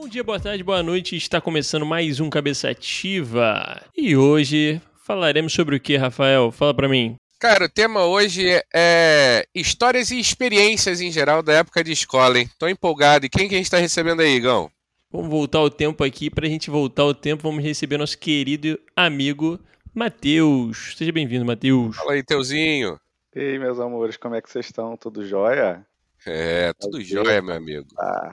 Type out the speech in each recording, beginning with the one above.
Bom dia, boa tarde, boa noite. Está começando mais um Cabeça Ativa. E hoje falaremos sobre o que, Rafael? Fala pra mim. Cara, o tema hoje é histórias e experiências em geral da época de escola, hein? Tô empolgado. E quem que a gente tá recebendo aí, Igão? Vamos voltar o tempo aqui. Pra gente voltar o tempo, vamos receber nosso querido amigo Matheus. Seja bem-vindo, Matheus. Fala aí, Teuzinho. E aí, meus amores, como é que vocês estão? Tudo jóia? É, tudo jóia, meu amigo. Ah,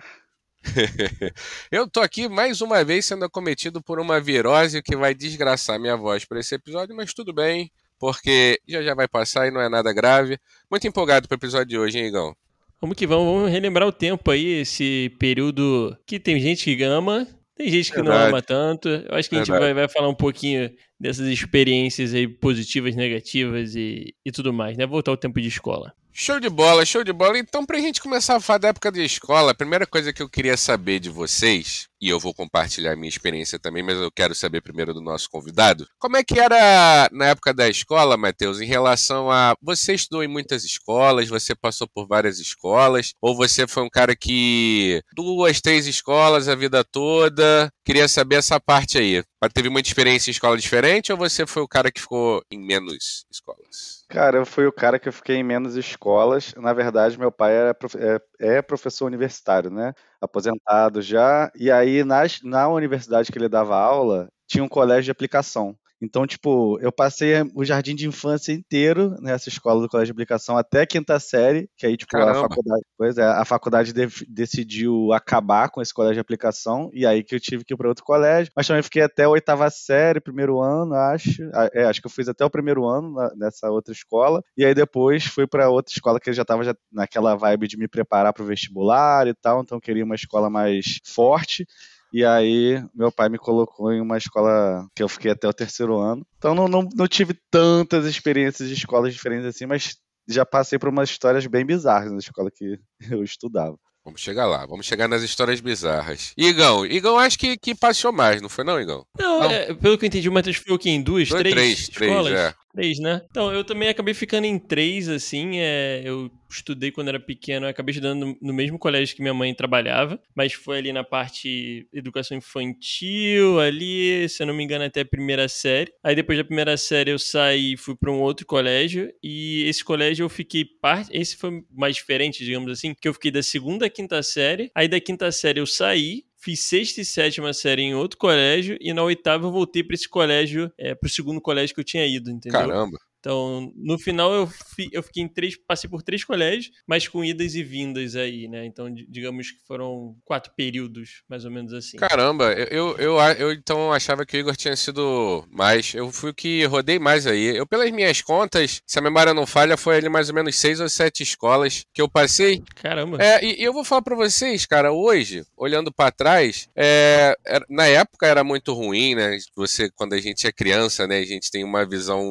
Eu tô aqui mais uma vez sendo acometido por uma virose que vai desgraçar minha voz para esse episódio, mas tudo bem, porque já já vai passar e não é nada grave. Muito empolgado pro episódio de hoje, hein, Igão? Vamos que vamos, vamos relembrar o tempo aí, esse período que tem gente que ama, tem gente que não Verdade. ama tanto. Eu acho que a gente vai, vai falar um pouquinho dessas experiências aí positivas, negativas e, e tudo mais, né? Voltar ao tempo de escola. Show de bola, show de bola. Então, pra gente começar a falar da época de escola, a primeira coisa que eu queria saber de vocês, e eu vou compartilhar minha experiência também, mas eu quero saber primeiro do nosso convidado, como é que era na época da escola, Matheus, em relação a. Você estudou em muitas escolas, você passou por várias escolas, ou você foi um cara que. duas, três escolas a vida toda? Queria saber essa parte aí. Teve muita experiência em escola diferente, ou você foi o cara que ficou em menos escolas? cara, eu fui o cara que eu fiquei em menos escolas. Na verdade, meu pai é, é professor universitário, né? Aposentado já. E aí, nas, na universidade que ele dava aula, tinha um colégio de aplicação. Então, tipo, eu passei o jardim de infância inteiro nessa escola do colégio de aplicação até a quinta série, que aí, tipo, a faculdade, pois é, a faculdade def- decidiu acabar com esse colégio de aplicação, e aí que eu tive que ir para outro colégio, mas também fiquei até a oitava série, primeiro ano, acho. É, acho que eu fiz até o primeiro ano na- nessa outra escola, e aí depois fui para outra escola que eu já estava já naquela vibe de me preparar para o vestibular e tal, então eu queria uma escola mais forte. E aí, meu pai me colocou em uma escola que eu fiquei até o terceiro ano. Então, não, não, não tive tantas experiências de escolas diferentes assim, mas já passei por umas histórias bem bizarras na escola que eu estudava. Vamos chegar lá, vamos chegar nas histórias bizarras. Igão, Igão acho que, que passeou mais, não foi não, Igão? Não, Não. é, pelo que eu entendi, o Matheus ficou aqui em duas, três, três, três, escolas? é. Três, né? Então, eu também acabei ficando em três, assim. é, eu estudei quando era pequeno, acabei estudando no, no mesmo colégio que minha mãe trabalhava, mas foi ali na parte educação infantil, ali, se eu não me engano, até a primeira série. Aí depois da primeira série eu saí e fui para um outro colégio, e esse colégio eu fiquei parte. Esse foi mais diferente, digamos assim, que eu fiquei da segunda à quinta série, aí da quinta série eu saí. Fiz sexta e sétima série em outro colégio e na oitava eu voltei para esse colégio, é, pro segundo colégio que eu tinha ido, entendeu? Caramba. Então, no final eu, fi- eu fiquei em três, passei por três colégios, mas com idas e vindas aí, né? Então, di- digamos que foram quatro períodos, mais ou menos assim. Caramba, eu, eu, eu, eu então achava que o Igor tinha sido mais. Eu fui o que rodei mais aí. Eu, pelas minhas contas, se a memória não falha, foi ali mais ou menos seis ou sete escolas que eu passei. Caramba. É, e, e eu vou falar pra vocês, cara, hoje, olhando pra trás, é, era- na época era muito ruim, né? Você, quando a gente é criança, né, a gente tem uma visão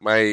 mais,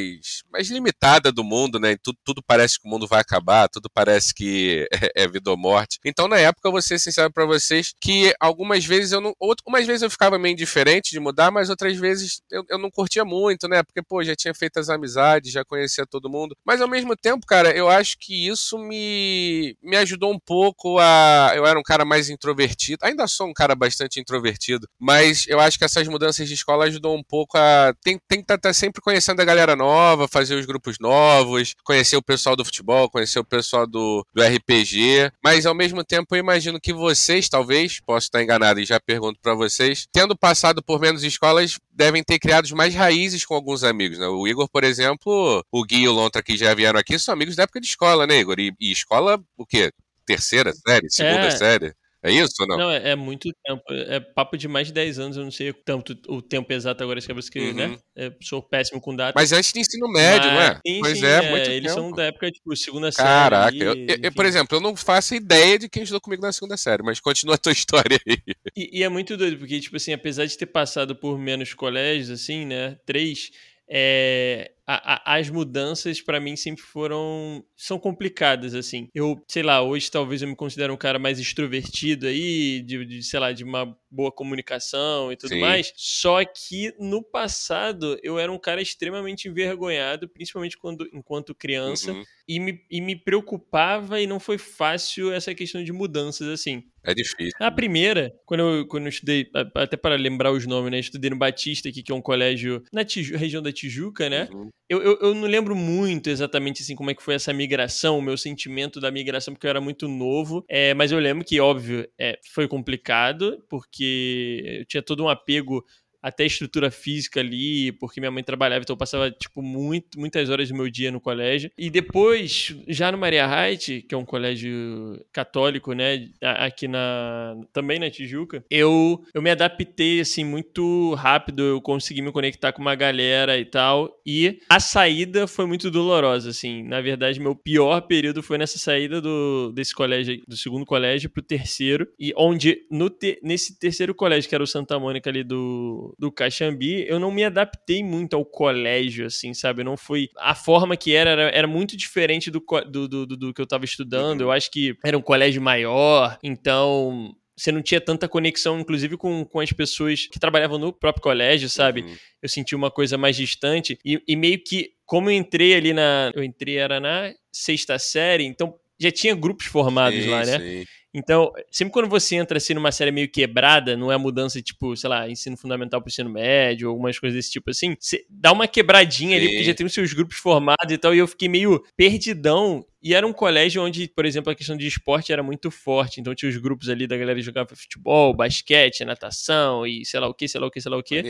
mais limitada do mundo, né? Tudo, tudo parece que o mundo vai acabar, tudo parece que é, é vida ou morte. Então, na época, eu vou ser sincero pra vocês que algumas vezes eu não. Outras, umas vezes eu ficava meio indiferente de mudar, mas outras vezes eu, eu não curtia muito, né? Porque, pô, já tinha feito as amizades, já conhecia todo mundo. Mas ao mesmo tempo, cara, eu acho que isso me, me ajudou um pouco a. Eu era um cara mais introvertido. Ainda sou um cara bastante introvertido, mas eu acho que essas mudanças de escola ajudou um pouco a. Tem, tem que estar sempre conhecendo a galera nova, fazer os grupos novos, conhecer o pessoal do futebol, conhecer o pessoal do, do RPG. Mas ao mesmo tempo, eu imagino que vocês, talvez, posso estar enganado e já pergunto pra vocês, tendo passado por menos escolas, devem ter criado mais raízes com alguns amigos, né? O Igor, por exemplo, o Gui e o Lontra que já vieram aqui são amigos da época de escola, né, Igor? E, e escola, o quê? Terceira série? Segunda É. série? É isso ou não? Não, é, é muito tempo. É papo de mais de 10 anos, eu não sei tanto o tempo exato agora de cabeça que, Uhum. né? É, sou péssimo com data. Mas antes de ensino médio, não é? Mas- sim, pois sim, é, muito Eles tempo. são da época, tipo, segunda série. Caraca, eu, eu- por exemplo, eu não faço ideia de quem estudou comigo na segunda série, mas continua a tua história aí. E, e é muito doido, porque, tipo assim, apesar de ter passado por menos colégios, assim, né? Três, é, a- a- as mudanças pra mim sempre foram são complicadas assim. Eu, sei lá, hoje talvez eu me considere um cara mais extrovertido aí, de, de, sei lá, de uma boa comunicação e tudo Sim. mais. Só que no passado eu era um cara extremamente envergonhado, principalmente quando enquanto criança, Uhum. e me, e me preocupava e não foi fácil essa questão de mudanças assim. É difícil. A primeira, quando eu, quando eu estudei, até para lembrar os nomes, né? Estudei no Batista aqui, que é um colégio na Tiju, região da Tijuca, né? Uhum. Eu, eu, eu, não lembro muito exatamente assim como é que foi essa migração, o meu sentimento da migração, porque eu era muito novo. É, mas eu lembro que, óbvio, é, foi complicado, porque eu tinha todo um apego até estrutura física ali, porque minha mãe trabalhava, então eu passava, tipo, muito, muitas horas do meu dia no colégio. E depois, já no Maria Height, que é um colégio católico, né, aqui na... também na Tijuca, eu, eu me adaptei, assim, muito rápido, eu consegui me conectar com uma galera e tal, e a saída foi muito dolorosa, assim. Na verdade, meu pior período foi nessa saída do, desse colégio, do segundo colégio pro terceiro, e onde no te, nesse terceiro colégio, que era o Santa Mônica ali do do Caxambi, eu não me adaptei muito ao colégio, assim, sabe? Não foi. A forma que era, era, era muito diferente do, do, do, do, que eu tava estudando. Eu acho que era um colégio maior, então você não tinha tanta conexão, inclusive, com, com as pessoas que trabalhavam no próprio colégio, sabe? Uhum. Eu senti uma coisa mais distante. E, e, meio que, como eu entrei ali na. Eu entrei, era na sexta série, então já tinha grupos formados sim, lá, né? Sim. Então, sempre quando você entra assim numa série meio quebrada, não é mudança tipo, sei lá, ensino fundamental para ensino médio, algumas coisas desse tipo assim, você dá uma quebradinha Sim. ali, porque já tem os seus grupos formados e tal, e eu fiquei meio perdidão. E era um colégio onde, por exemplo, a questão de esporte era muito forte. Então tinha os grupos ali da galera que jogava futebol, basquete, natação e sei lá o que, sei lá o que, sei lá o que.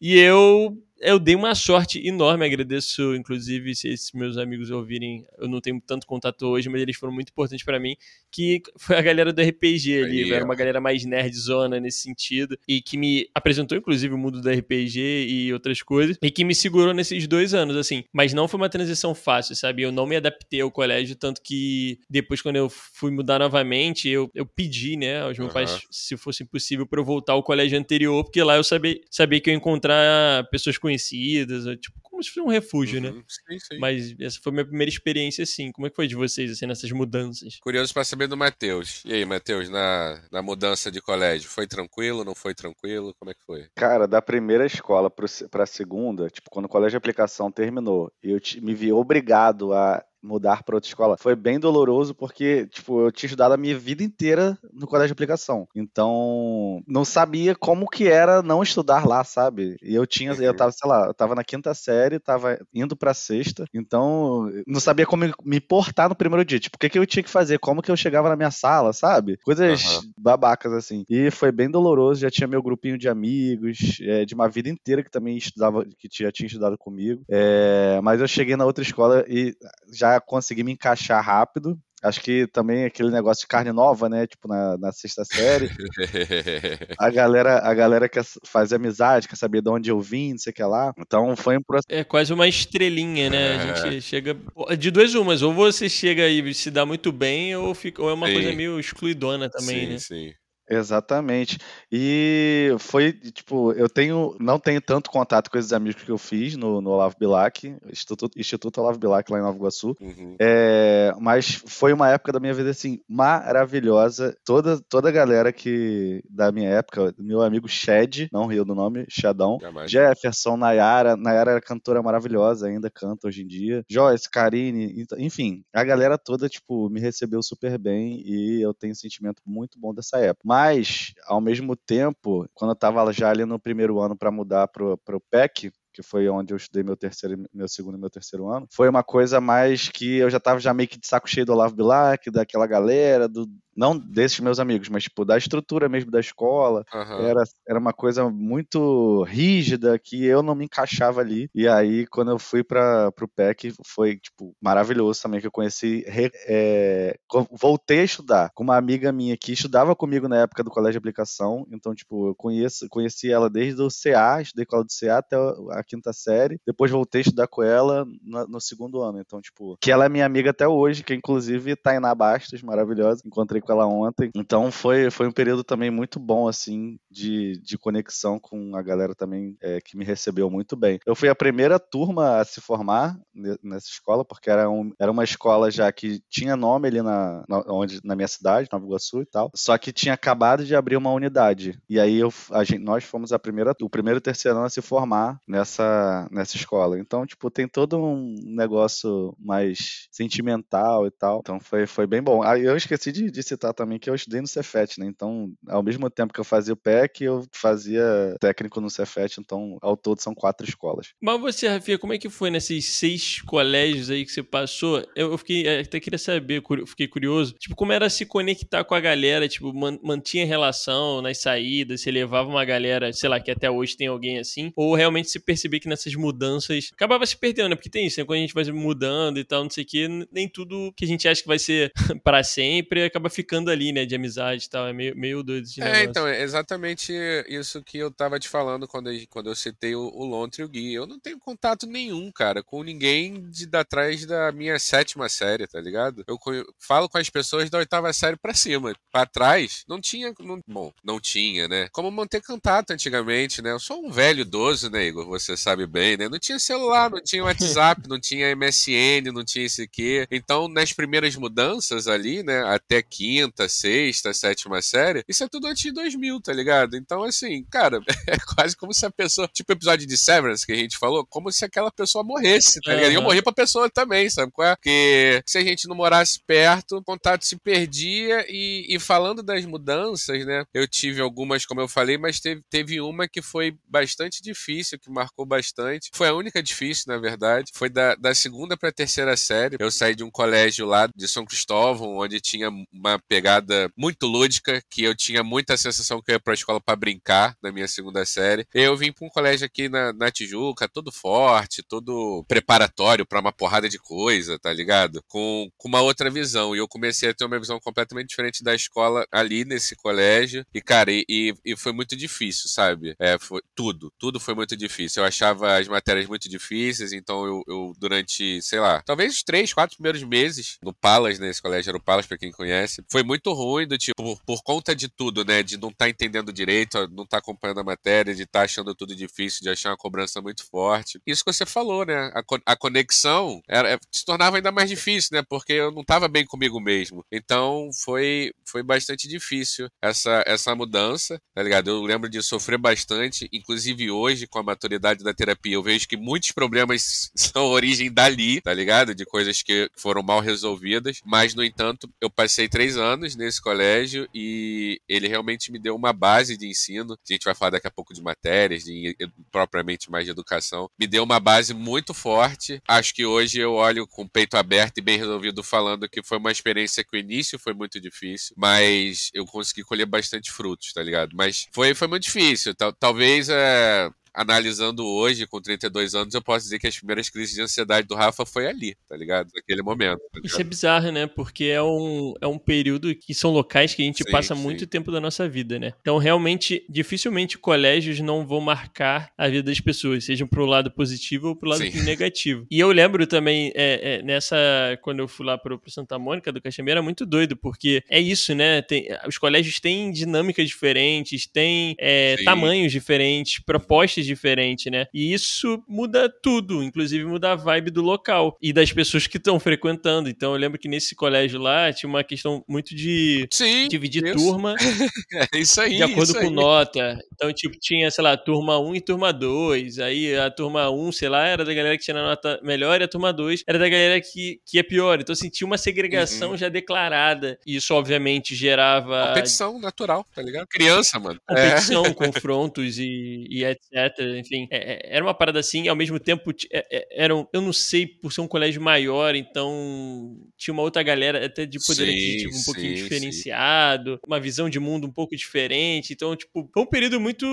E eu eu dei uma sorte enorme, agradeço, inclusive, se esses meus amigos ouvirem, eu não tenho tanto contato hoje, mas eles foram muito importantes para mim, que foi a galera do RPG ali, era uma galera mais nerdzona nesse sentido, e que me apresentou, inclusive, o mundo do RPG e outras coisas, e que me segurou nesses dois anos, assim, mas não foi uma transição fácil, sabe, eu não me adaptei ao colégio, tanto que depois, quando eu fui mudar novamente, eu, eu pedi, né, aos meus uhum. pais, se fosse possível, para eu voltar ao colégio anterior, porque lá eu sabia, sabia que eu ia encontrar pessoas com conhecidas, tipo, como se fosse um refúgio, né? uhum, né? Sim, sim. Mas essa foi a minha primeira experiência, assim. Como é que foi de vocês, assim, nessas mudanças? Curioso para saber do Matheus. E aí, Matheus, na, na mudança de colégio, foi tranquilo, não foi tranquilo? Como é que foi? Cara, da primeira escola para a segunda, tipo, quando o colégio de aplicação terminou, eu me vi obrigado a mudar para outra escola foi bem doloroso porque, tipo, eu tinha estudado a minha vida inteira no colégio de aplicação. Então, não sabia como que era não estudar lá, sabe? E eu tinha, eu tava, sei lá, eu tava na quinta série, tava indo pra sexta, então não sabia como me portar no primeiro dia. Tipo, o que que eu tinha que fazer? Como que eu chegava na minha sala, sabe? Coisas uhum. babacas, assim. E foi bem doloroso, já tinha meu grupinho de amigos, é, de uma vida inteira que também estudava, que já tinha estudado comigo. É, mas eu cheguei na outra escola e já já consegui me encaixar rápido. Acho que também aquele negócio de carne nova, né? Tipo, na, na sexta série. a galera, a galera quer fazer amizade, quer saber de onde eu vim, não sei o que lá. Então foi um processo. É quase uma estrelinha, né? A gente é. chega. De duas umas, ou você chega e se dá muito bem, ou, fica, ou é uma sim. coisa meio excluidona também, sim, né? Sim. Exatamente. E foi, tipo, eu tenho, não tenho tanto contato com esses amigos que eu fiz no, no Olavo Bilac, Instituto, Instituto Olavo Bilac lá em Nova Iguaçu. Uhum. É, mas foi uma época da minha vida, assim, maravilhosa. Toda, toda a galera que, da minha época, meu amigo Shed, não rio do nome, Shadão, Jefferson, Nayara, Nayara era cantora maravilhosa, ainda canta hoje em dia. Joyce, Karine, enfim, a galera toda, tipo, me recebeu super bem e eu tenho um sentimento muito bom dessa época. Mas mas, ao mesmo tempo, quando eu estava já ali no primeiro ano para mudar para o PEC, que foi onde eu estudei meu terceiro, meu segundo e meu terceiro ano, foi uma coisa mais que eu já estava já meio que de saco cheio do Olavo Bilac, daquela galera, do, não desses meus amigos, mas tipo da estrutura mesmo da escola. Uhum. Era, era uma coisa muito rígida que eu não me encaixava ali. E aí, quando eu fui para o PEC, foi tipo maravilhoso também que eu conheci. É, voltei a estudar com uma amiga minha que estudava comigo na época do colégio de aplicação. Então, tipo, eu conheço, conheci ela desde o CA, estudei com ela do CA até a quinta série. Depois voltei a estudar com ela no, no segundo ano. Então, tipo, que ela é minha amiga até hoje, que inclusive tá na Bastos, maravilhosa. Encontrei ela ontem. Então foi, foi um período também muito bom, assim, de, de conexão com a galera também é, que me recebeu muito bem. Eu fui a primeira turma a se formar nessa escola, porque era, um, era uma escola já que tinha nome ali na, na, onde, na minha cidade, Nova Iguaçu e tal, só que tinha acabado de abrir uma unidade. E aí eu, a gente, nós fomos a primeira, o primeiro terceiro ano a se formar nessa, nessa escola. Então, tipo, tem todo um negócio mais sentimental e tal. Então foi, foi bem bom. Aí eu esqueci de, de citar citar também que eu estudei no Cefet, né? Então, ao mesmo tempo que eu fazia o PEC, eu fazia técnico no Cefet, então, ao todo são quatro escolas. Mas você, Rafinha, como é que foi nesses seis colégios aí que você passou? Eu, fiquei, eh, até queria saber, fiquei curioso, tipo, como era se conectar com a galera, tipo, mantinha relação nas saídas, você levava uma galera, sei lá, que até hoje tem alguém assim, ou realmente se perceber que nessas mudanças acabava se perdendo, né? Porque tem isso, né? Quando a gente vai mudando e tal, não sei o quê, nem tudo que a gente acha que vai ser para sempre acaba ficando ali, né? De amizade e tal. É meio, meio doido esse É, então, é exatamente isso que eu tava te falando quando eu, quando eu citei o, o Lontre e o Gui. Eu não tenho contato nenhum, cara, com ninguém de da trás da minha sétima série, tá ligado? Eu falo com as pessoas da oitava série pra cima. Pra trás, não tinha. Não, bom, não tinha, né? Como manter contato antigamente, né? Eu sou um velho idoso, né, Igor? Você sabe bem, né? Não tinha celular, não tinha WhatsApp, não tinha MSN, não tinha esse quê. Então, nas primeiras mudanças ali, né? Até quinta, sexta, sétima série, isso é tudo antes de 2000, tá ligado? Então, assim, cara, é quase como se a pessoa. Tipo o episódio de Severance que a gente falou, como se aquela pessoa morresse, tá ligado? Uhum. E eu morri pra pessoa também, sabe qual é? Porque se a gente não morasse perto, o contato se perdia. E, e falando das mudanças, né? Eu tive algumas, como eu falei, mas teve, teve uma que foi bastante difícil, que marcou bastante. Foi a única difícil, na verdade. Foi da, da segunda pra terceira série. Eu saí de um colégio lá de São Cristóvão, onde tinha uma pegada muito lúdica, que eu tinha muita sensação que eu ia pra escola para brincar na minha segunda série. Eu vim pra um colégio aqui na, na Tijuca, todo forte, todo preparatório para uma porrada de coisa, tá ligado? Com, com uma outra visão. E eu comecei a ter uma visão completamente diferente da escola ali nesse colégio. E, cara, e, e, e foi muito difícil, sabe? É, foi tudo, tudo foi muito difícil. Eu achava as matérias muito difíceis, então eu, eu durante, sei lá, talvez os três, quatro primeiros meses no Palas, né? Esse colégio era o Palas, pra quem conhece. Foi muito ruim, do tipo, por, por conta de tudo, né? De não estar tá entendendo direito, não estar tá acompanhando a matéria, de estar tá achando tudo difícil, de achar uma cobrança muito forte. Isso que você falou, né? A, a conexão era, se tornava ainda mais difícil, né? Porque eu não estava bem comigo mesmo. Então foi, foi bastante difícil essa, essa mudança, tá ligado? Eu lembro de sofrer bastante, inclusive hoje, com a maturidade da terapia, eu vejo que muitos problemas são origem dali, tá ligado? De coisas que foram mal resolvidas. Mas, no entanto, eu passei três anos nesse colégio e ele realmente me deu uma base de ensino. A gente vai falar daqui a pouco de matérias, de, propriamente mais de educação. Me deu uma base muito forte. Acho que hoje eu olho com o peito aberto e bem resolvido falando que foi uma experiência que o início foi muito difícil, mas eu consegui colher bastante frutos, tá ligado? Mas foi, foi muito difícil. Talvez é, analisando hoje, com 32 anos, eu posso dizer que as primeiras crises de ansiedade do Rafa foi ali, tá ligado? Naquele momento. Tá Isso é bizarro, né? Porque é um, é um período que são locais que a gente sim, passa sim. muito tempo da nossa vida, né? Então, realmente, dificilmente colégios não vão marcar a vida das pessoas, sejam pro lado positivo ou pro lado sim. negativo. E eu lembro também, é, é, nessa, quando eu fui lá pro, pro Santa Mônica do Caxemira, era muito doido, porque é isso, né? Tem, os colégios têm dinâmicas diferentes, têm é, tamanhos diferentes, propostas diferente, né? E isso muda tudo, inclusive muda a vibe do local e das pessoas que estão frequentando. Então eu lembro que nesse colégio lá tinha uma questão muito de Sim, dividir isso. turma. é isso aí. De acordo com aí. nota. Então, tipo, tinha, sei lá, turma 1 e turma 2. Aí a turma 1, sei lá, era da galera que tinha nota melhor e a turma 2 era da galera que, que é pior. Então, assim, tinha uma segregação uhum. já declarada. E isso, obviamente, gerava. Competição natural, tá ligado? Criança, mano. Competição, é. confrontos e, e etc enfim. É, é, era uma parada assim, e ao mesmo tempo, é, é, era um, eu não sei, por ser um colégio maior, então tinha uma outra galera até de poder aquisitivo um pouquinho sim, diferenciado, sim. uma visão de mundo um pouco diferente. Então, tipo, foi um período muito.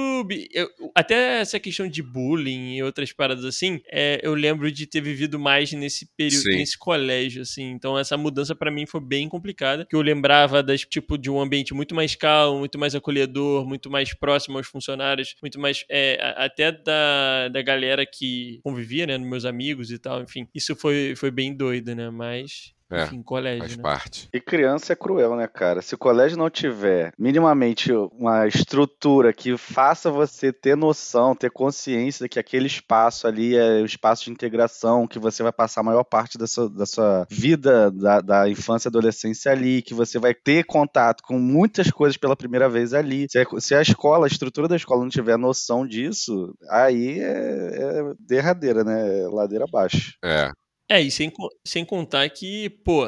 Eu, até essa questão de bullying e outras paradas assim, é, eu lembro de ter vivido mais nesse período, sim. nesse colégio, assim. Então, essa mudança para mim foi bem complicada, que eu lembrava das, tipo, de um ambiente muito mais calmo, muito mais acolhedor, muito mais próximo aos funcionários, muito mais. É, até da, da galera que convivia, né, meus amigos e tal, enfim. Isso foi, foi bem doido, né? Mas é, Enfim, colégio. Faz né? parte. E criança é cruel, né, cara? Se o colégio não tiver minimamente uma estrutura que faça você ter noção, ter consciência de que aquele espaço ali é o espaço de integração, que você vai passar a maior parte da sua, da sua vida, da, da infância e adolescência ali, que você vai ter contato com muitas coisas pela primeira vez ali. Se a, se a escola, a estrutura da escola não tiver noção disso, aí é, é derradeira, né? É ladeira abaixo. É. É, e sem, sem contar que, pô,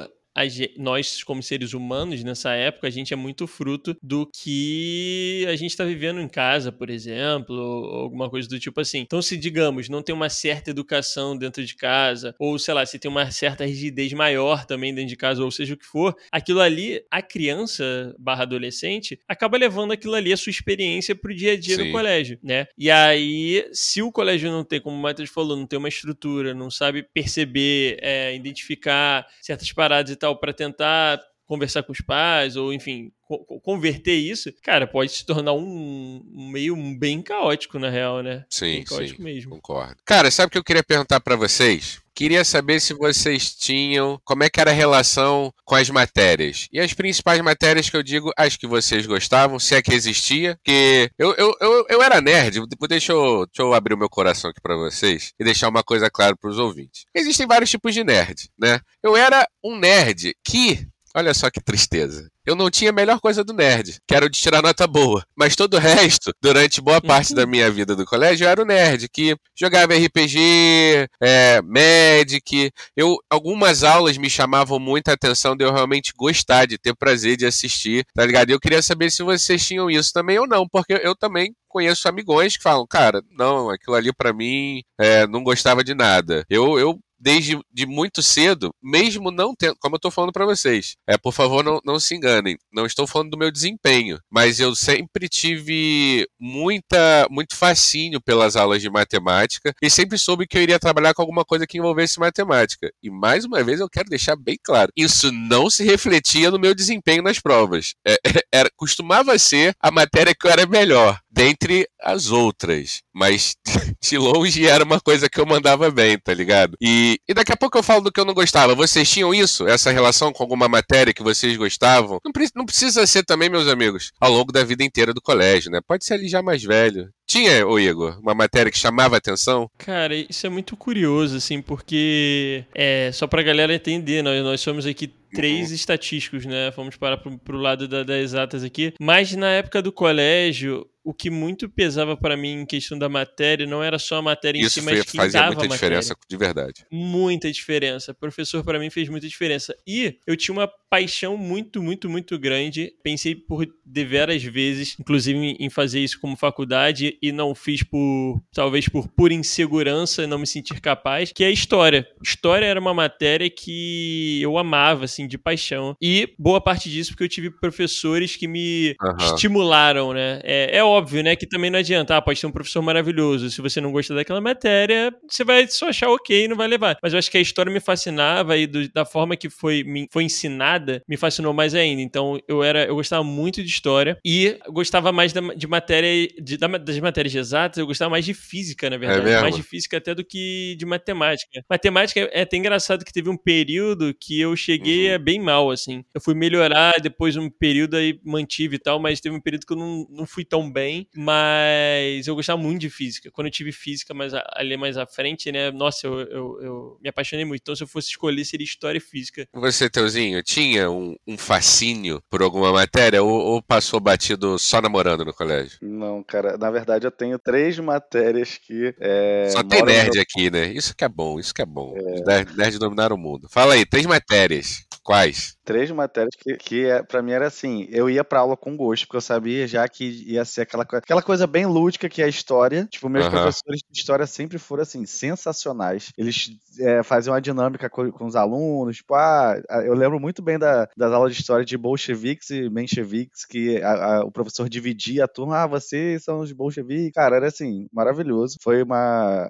nós, como seres humanos, nessa época, a gente é muito fruto do que a gente está vivendo em casa, por exemplo, ou alguma coisa do tipo assim. Então, se, digamos, não tem uma certa educação dentro de casa, ou sei lá, se tem uma certa rigidez maior também dentro de casa, ou seja o que for, aquilo ali, a criança barra adolescente, acaba levando aquilo ali, a sua experiência pro dia a dia Sim. no colégio, né? E aí, se o colégio não tem, como o Matheus falou, não tem uma estrutura, não sabe perceber, é, identificar certas paradas e tal, para tentar conversar com os pais, ou enfim, co converter isso, cara, pode se tornar um, um, meio bem caótico, na real, né? Sim, bem caótico sim, mesmo. Concordo. Cara, sabe o que eu queria perguntar para vocês? Queria saber se vocês tinham, como é que era a relação com as matérias. E as principais matérias que eu digo, as que vocês gostavam, se é que existia. Que eu, eu, eu, eu era nerd, deixa eu, deixa eu abrir o meu coração aqui para vocês e deixar uma coisa clara para os ouvintes. Existem vários tipos de nerd, né? Eu era um nerd que Olha só que tristeza. Eu não tinha a melhor coisa do nerd, que era o de tirar nota boa. Mas todo o resto, durante boa parte da minha vida do colégio, eu era o nerd, que jogava RPG, é, Magic. Eu, algumas aulas me chamavam muita atenção de eu realmente gostar, de ter prazer de assistir, tá ligado? Eu queria saber se vocês tinham isso também ou não, porque eu também conheço amigões que falam, cara, não, aquilo ali para mim é, não gostava de nada. Eu, eu desde de muito cedo, mesmo não tendo, como eu estou falando para vocês, é por favor não, não se enganem, não estou falando do meu desempenho, mas eu sempre tive muita muito fascínio pelas aulas de matemática e sempre soube que eu iria trabalhar com alguma coisa que envolvesse matemática. E mais uma vez eu quero deixar bem claro, isso não se refletia no meu desempenho nas provas. É, era costumava ser a matéria que eu era melhor dentre as outras. Mas de longe era uma coisa que eu mandava bem, tá ligado? E, e daqui a pouco eu falo do que eu não gostava. Vocês tinham isso? Essa relação com alguma matéria que vocês gostavam? Não, não precisa ser também, meus amigos, ao longo da vida inteira do colégio, né? Pode ser ali já mais velho. Tinha, ô Igor, uma matéria que chamava atenção? Cara, isso é muito curioso, assim, porque é só pra galera entender, nós, nós somos aqui três uhum. estatísticos, né? Vamos parar pro, pro lado da, das exatas aqui. Mas na época do colégio, o que muito pesava para mim em questão da matéria não era só a matéria Isso em si, mas quem fazia dava muita diferença de verdade. Muita diferença. O professor para mim fez muita diferença. E eu tinha uma paixão muito, muito, muito grande. Pensei por deveras vezes, inclusive em fazer isso como faculdade e não fiz por talvez por pura insegurança, não me sentir capaz, que é história. História era uma matéria que eu amava assim de paixão. E boa parte disso porque eu tive professores que me uhum. estimularam, né? É, é óbvio óbvio, né, que também não adianta, ah, pode ser um professor maravilhoso, se você não gosta daquela matéria, você vai só achar ok e não vai levar. Mas eu acho que a história me fascinava e do, da forma que foi, me, foi ensinada, me fascinou mais ainda. Então eu era, eu gostava muito de história e gostava mais da, de matéria, de, da, das matérias exatas, eu gostava mais de física, na verdade. É mais de física até do que de matemática. Matemática é até engraçado que teve um período que eu cheguei uhum. bem mal, assim. Eu fui melhorar depois um período aí mantive e tal, mas teve um período que eu não, não fui tão bem mas eu gostava muito de física. Quando eu tive física mais ali mais à frente, né? Nossa, eu, eu, eu, me apaixonei muito. Então, se eu fosse escolher, seria história e física. Você, Teuzinho, tinha um, um fascínio por alguma matéria ou, ou, passou batido só namorando no colégio? Não, cara. Na verdade, eu tenho três matérias que. É, só tem nerd no... aqui, né? Isso que é bom, isso que é bom. É... Nerd dominaram o mundo. Fala aí, três matérias. Quais? Três matérias que, que é, pra mim era assim, eu ia pra aula com gosto, porque eu sabia já que ia ser aquela, aquela coisa bem lúdica que é a história. Tipo, meus uhum. professores de história sempre foram assim, sensacionais. Eles é, faziam uma dinâmica com, com, os alunos, tipo, ah, eu lembro muito bem da, das aulas de história de bolcheviques e mencheviques, que a, a, o professor dividia a turma, ah, vocês são os bolcheviques. Cara, era assim, maravilhoso. Foi um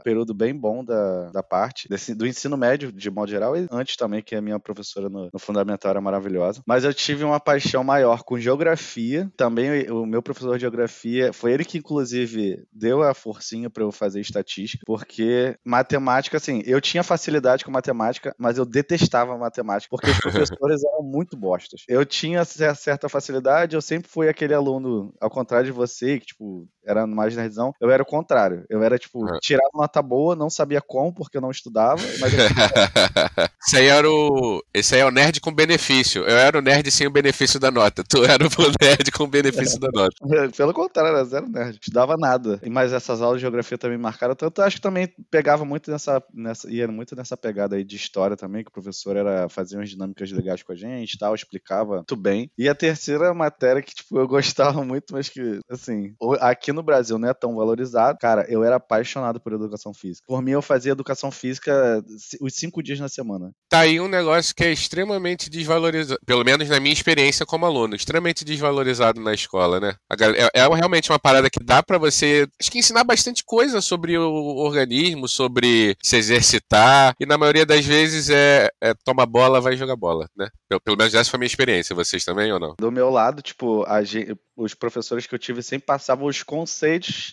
período bem bom da, da parte desse, do ensino médio, de modo geral, e antes também, que a minha professora no, no fundamental era maravilhosa. Mas eu tive uma paixão maior com geografia. Também o meu professor de geografia foi ele que, inclusive, deu a forcinha para eu fazer estatística, porque matemática, assim, eu tinha facilidade com matemática, mas eu detestava matemática, porque os professores eram muito bostas. Eu tinha certa facilidade, eu sempre fui aquele aluno, ao contrário de você, que, tipo, era mais nerdzão, eu era o contrário. Eu era, tipo, Ah. tirava nota boa, não sabia como, porque eu não estudava, mas eu Esse aí era o. Esse aí é o nerd com benefício. Eu era o nerd sem o benefício da nota. Tu era o nerd com o benefício da nota. Pelo contrário, era zero nerd. Estudava nada. Mas essas aulas de geografia também marcaram tanto. Acho que também pegava muito nessa, nessa. ia muito nessa pegada aí de história também, que o professor era fazia umas dinâmicas legais com a gente e tal, explicava muito bem. E a terceira matéria que, tipo, eu gostava muito, mas que, assim, aqui no Brasil não é tão valorizado. Cara, eu era apaixonado por educação física. Por mim, eu fazia educação física os cinco dias na semana. Tá aí um negócio que é extremamente desvalorizado. Pelo menos na minha experiência como aluno, extremamente desvalorizado na escola, né? É, é realmente uma parada que dá pra você. Acho que ensinar bastante coisa sobre o organismo, sobre se exercitar. E na maioria das vezes é, é toma bola, vai jogar bola, né? Pelo, pelo menos essa foi a minha experiência. Vocês também ou não? Do meu lado, tipo, a gen- os professores que eu tive sempre passavam os conceitos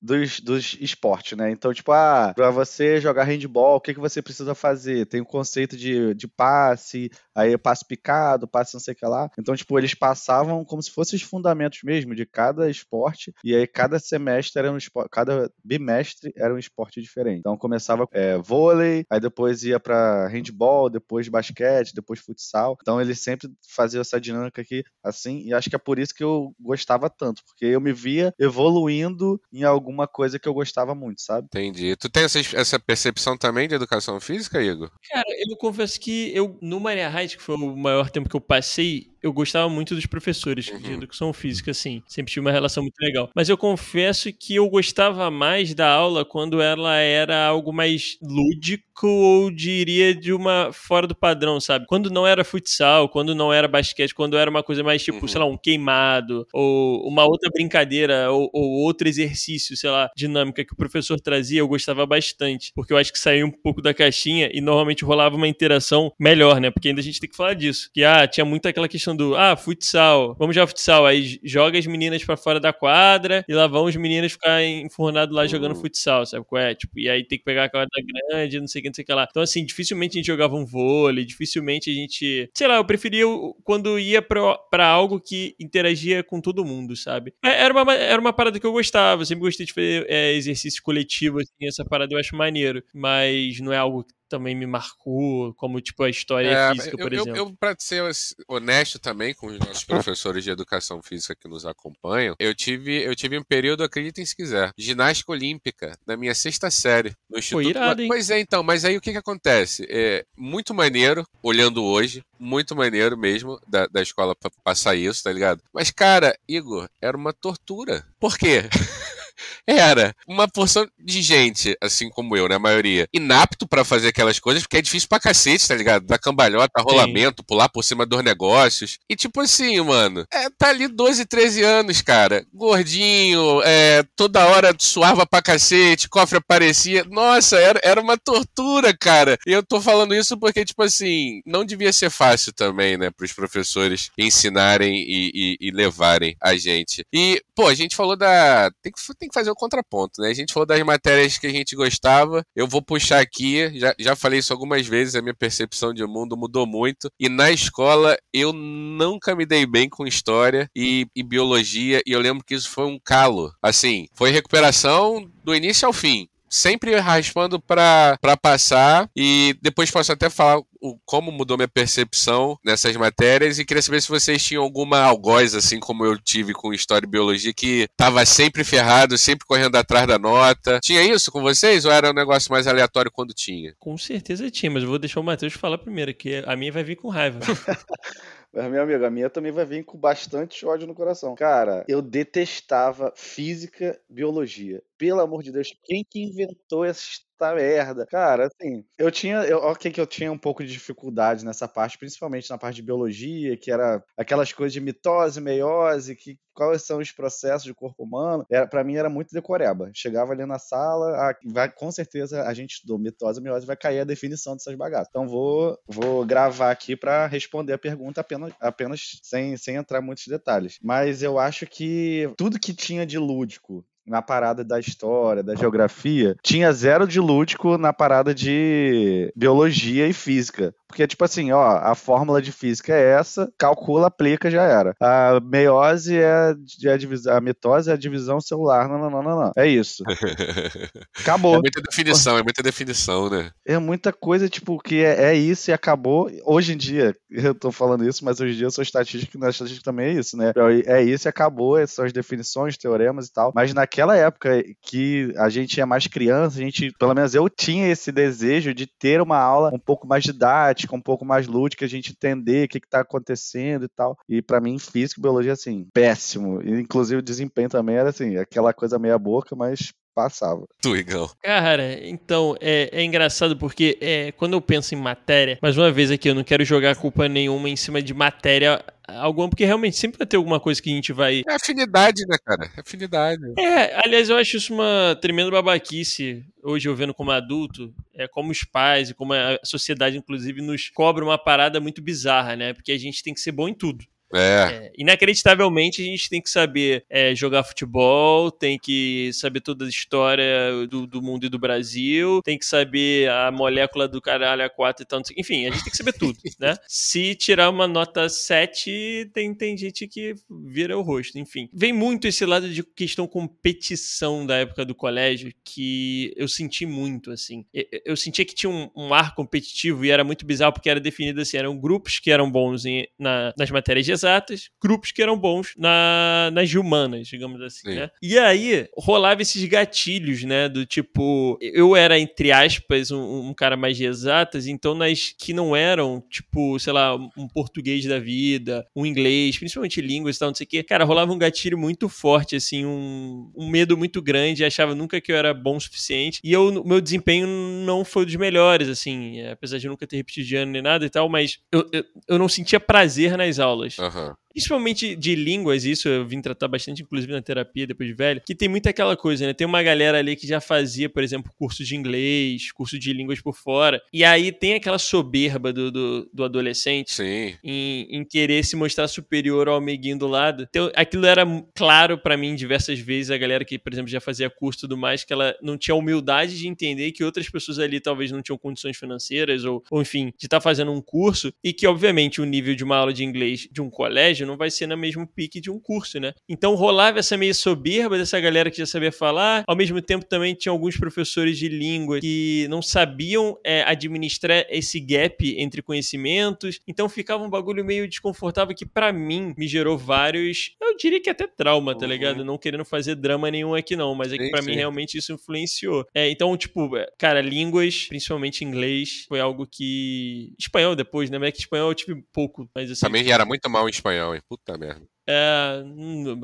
dos, dos esportes, né? Então, tipo, ah, pra você jogar handball, o que, que você precisa fazer? Tem o conceito de, de passe, aí passe picado, passe não sei o que lá. Então, tipo, eles passavam como se fossem os fundamentos mesmo de cada esporte, e aí cada semestre era um esporte, cada bimestre era um esporte diferente. Então, começava é, vôlei, aí depois ia pra handball, depois basquete, depois futsal. Então, eles sempre faziam essa dinâmica aqui assim, e acho que é por isso que eu gostava tanto, porque eu me via evoluindo em alguma coisa que eu gostava muito, sabe? Entendi. Tu tem essa, essa percepção também de educação física, Igor? Cara, eu confesso que eu, no Maria Height, que foi o maior tempo que eu passei, eu gostava muito dos professores de Uhum. educação física, assim. Sempre tive uma relação muito legal. Mas eu confesso que eu gostava mais da aula quando ela era algo mais lúdico ou diria de uma fora do padrão, sabe? Quando não era futsal, quando não era basquete, quando era uma coisa mais tipo, Uhum. sei lá, um queimado, ou uma outra brincadeira, ou, ou outro exercício, sei lá, dinâmica que o professor trazia, eu gostava bastante. Porque eu acho que saía um pouco da caixinha e normalmente rolava uma interação melhor, né? Porque ainda a gente tem que falar disso. Que, ah, tinha muito aquela questão do, ah, futsal, vamos jogar futsal. Aí joga as meninas pra fora da quadra e lá vão os meninos ficar enfurnados lá jogando Uhum. futsal, sabe qual é? Tipo, e aí tem que pegar a quadra grande, não sei o que, não sei o que lá. Então, assim, dificilmente a gente jogava um vôlei, dificilmente a gente. Sei lá, eu preferia quando ia pra, pra algo que interagia com todo mundo, sabe? É, Era uma, era uma parada que eu gostava, eu sempre gostei de fazer é, exercício coletivo, assim, essa parada eu acho maneiro. Mas não é algo que também me marcou, como, tipo, a história É, física, eu, por eu, exemplo. eu, pra ser honesto também com os nossos professores de educação física que nos acompanham, eu tive, eu tive um período, acreditem se quiser, ginástica olímpica, na minha sexta série, no Instituto. irado, hein? Pois é, então, mas aí o que que acontece? É muito maneiro, olhando hoje, muito maneiro mesmo da, da escola passar isso, tá ligado? Mas, cara, Igor, era uma tortura. Por quê? Era uma porção de gente, assim como eu, né? A maioria, inapto pra fazer aquelas coisas, porque é difícil pra cacete, tá ligado? Dar cambalhota, rolamento, pular por cima dos negócios. E tipo assim, mano, é, tá ali 12, 13 anos, cara. Gordinho, é, toda hora suava pra cacete, cofre aparecia. Nossa, era, era uma tortura, cara. E eu tô falando isso porque, tipo assim, não devia ser fácil também, né, pros professores ensinarem e, e- e levarem a gente. E, pô, a gente falou da. Tem que, tem que fazer o contraponto, né? A gente falou das matérias que a gente gostava. Eu vou puxar aqui, já, já falei isso algumas vezes, a minha percepção de mundo mudou muito. E na escola eu nunca me dei bem com história e, e biologia, e eu lembro que isso foi um calo. Assim, foi recuperação do início ao fim sempre raspando pra passar e depois posso até falar o, como mudou minha percepção nessas matérias e queria saber se vocês tinham alguma algoz, assim como eu tive com História e Biologia, que tava sempre ferrado, sempre correndo atrás da nota. Tinha isso com vocês ou era um negócio mais aleatório quando tinha? Com certeza tinha, mas eu vou deixar o Matheus falar primeiro, que a minha vai vir com raiva. Mas, meu amigo, a minha também vai vir com bastante ódio no coração. Cara, eu detestava física, biologia. Pelo amor de Deus, quem que inventou esta merda? Cara, assim, eu tinha. Eu, ok, que eu tinha um pouco de dificuldade nessa parte, principalmente na parte de biologia, que era aquelas coisas de mitose, meiose, que quais são os processos do corpo humano. Para mim era muito decoreba. Chegava ali na sala, ah, vai, com certeza a gente estudou mitose e meiose, vai cair a definição dessas bagaças. Então vou, vou gravar aqui para responder a pergunta apenas, apenas sem, sem entrar em muitos detalhes. Mas eu acho que tudo que tinha de lúdico na parada da história, da geografia, tinha zero de lúdico na parada de biologia e física. Porque, tipo assim, ó, a fórmula de física é essa, calcula, aplica, já era. A meiose é, a divisão, a mitose é a divisão celular, não, não, não, não, não. É isso. Acabou. É muita definição, é muita definição, né? É muita coisa, tipo, que é, é isso e acabou. Hoje em dia, eu tô falando isso, mas hoje em dia eu sou estatístico e na estatística também é isso, né? É isso e acabou, essas são as definições, teoremas e tal. Mas naquela época que a gente é mais criança, a gente, pelo menos eu tinha esse desejo de ter uma aula um pouco mais didática, um pouco mais lúdica, a gente entender o que, que tá acontecendo e tal. E para mim, física e biologia, assim, péssimo. Inclusive o desempenho também era assim, aquela coisa meia boca, mas passava. Tu, Igão. Cara, então, é, é engraçado porque é, quando eu penso em matéria, mais uma vez aqui, eu não quero jogar culpa nenhuma em cima de matéria alguma, porque realmente sempre vai ter alguma coisa que a gente vai. É afinidade, né, cara? É afinidade. É, aliás, eu acho isso uma tremenda babaquice, hoje eu vendo como adulto, é como os pais e como a sociedade, inclusive, nos cobra uma parada muito bizarra, né? Porque a gente tem que ser bom em tudo. É. É, inacreditavelmente, a gente tem que saber é, jogar futebol, tem que saber toda a história do, do, mundo e do Brasil, tem que saber a molécula do caralho a 4 e tal. Enfim, a gente tem que saber tudo, né? Se tirar uma nota 7, tem, tem gente que vira o rosto, enfim. Vem muito esse lado de questão competição da época do colégio que eu senti muito, assim. Eu, eu sentia que tinha um, um, ar competitivo e era muito bizarro porque era definido assim, eram grupos que eram bons em, na, nas matérias de exatas, grupos que eram bons na, nas humanas, digamos assim, Sim. né? E aí rolava esses gatilhos, né? Do tipo, eu era, entre aspas, um, um, cara mais de exatas, então nas que não eram, tipo, sei lá, um português da vida, um inglês, principalmente línguas e tal, não sei o quê, cara, rolava um gatilho muito forte, assim, um, um medo muito grande, achava nunca que eu era bom o suficiente, e eu, meu desempenho não foi dos melhores, assim, apesar de nunca ter repetido de ano nem nada e tal, mas eu, eu, eu não sentia prazer nas aulas. Uhum. Uh-huh. Principalmente de línguas, isso eu vim tratar bastante, inclusive na terapia depois de velho, que tem muita aquela coisa, né? Tem uma galera ali que já fazia, por exemplo, curso de inglês, curso de línguas por fora. E aí tem aquela soberba do, do, do adolescente em, em, querer se mostrar superior ao amiguinho do lado. Então, aquilo era claro para mim diversas vezes, a galera que, por exemplo, já fazia curso e tudo mais, que ela não tinha humildade de entender que outras pessoas ali talvez não tinham condições financeiras ou, ou enfim, de estar tá fazendo um curso e que, obviamente, o nível de uma aula de inglês de um colégio não vai ser no mesmo pique de um curso, né? Então rolava essa meio soberba dessa galera que já sabia falar, ao mesmo tempo também tinha alguns professores de língua que não sabiam é, administrar esse gap entre conhecimentos, então ficava um bagulho meio desconfortável que para mim me gerou vários, eu diria que até trauma, tá ligado? Uhum. Não querendo fazer drama nenhum aqui não, mas é que para mim realmente isso influenciou. É, então, tipo, é, cara, línguas, principalmente inglês, foi algo que espanhol depois, né? Mas é que espanhol eu tive pouco, mas assim. Também era muito mal em espanhol, hein? Puta merda. É,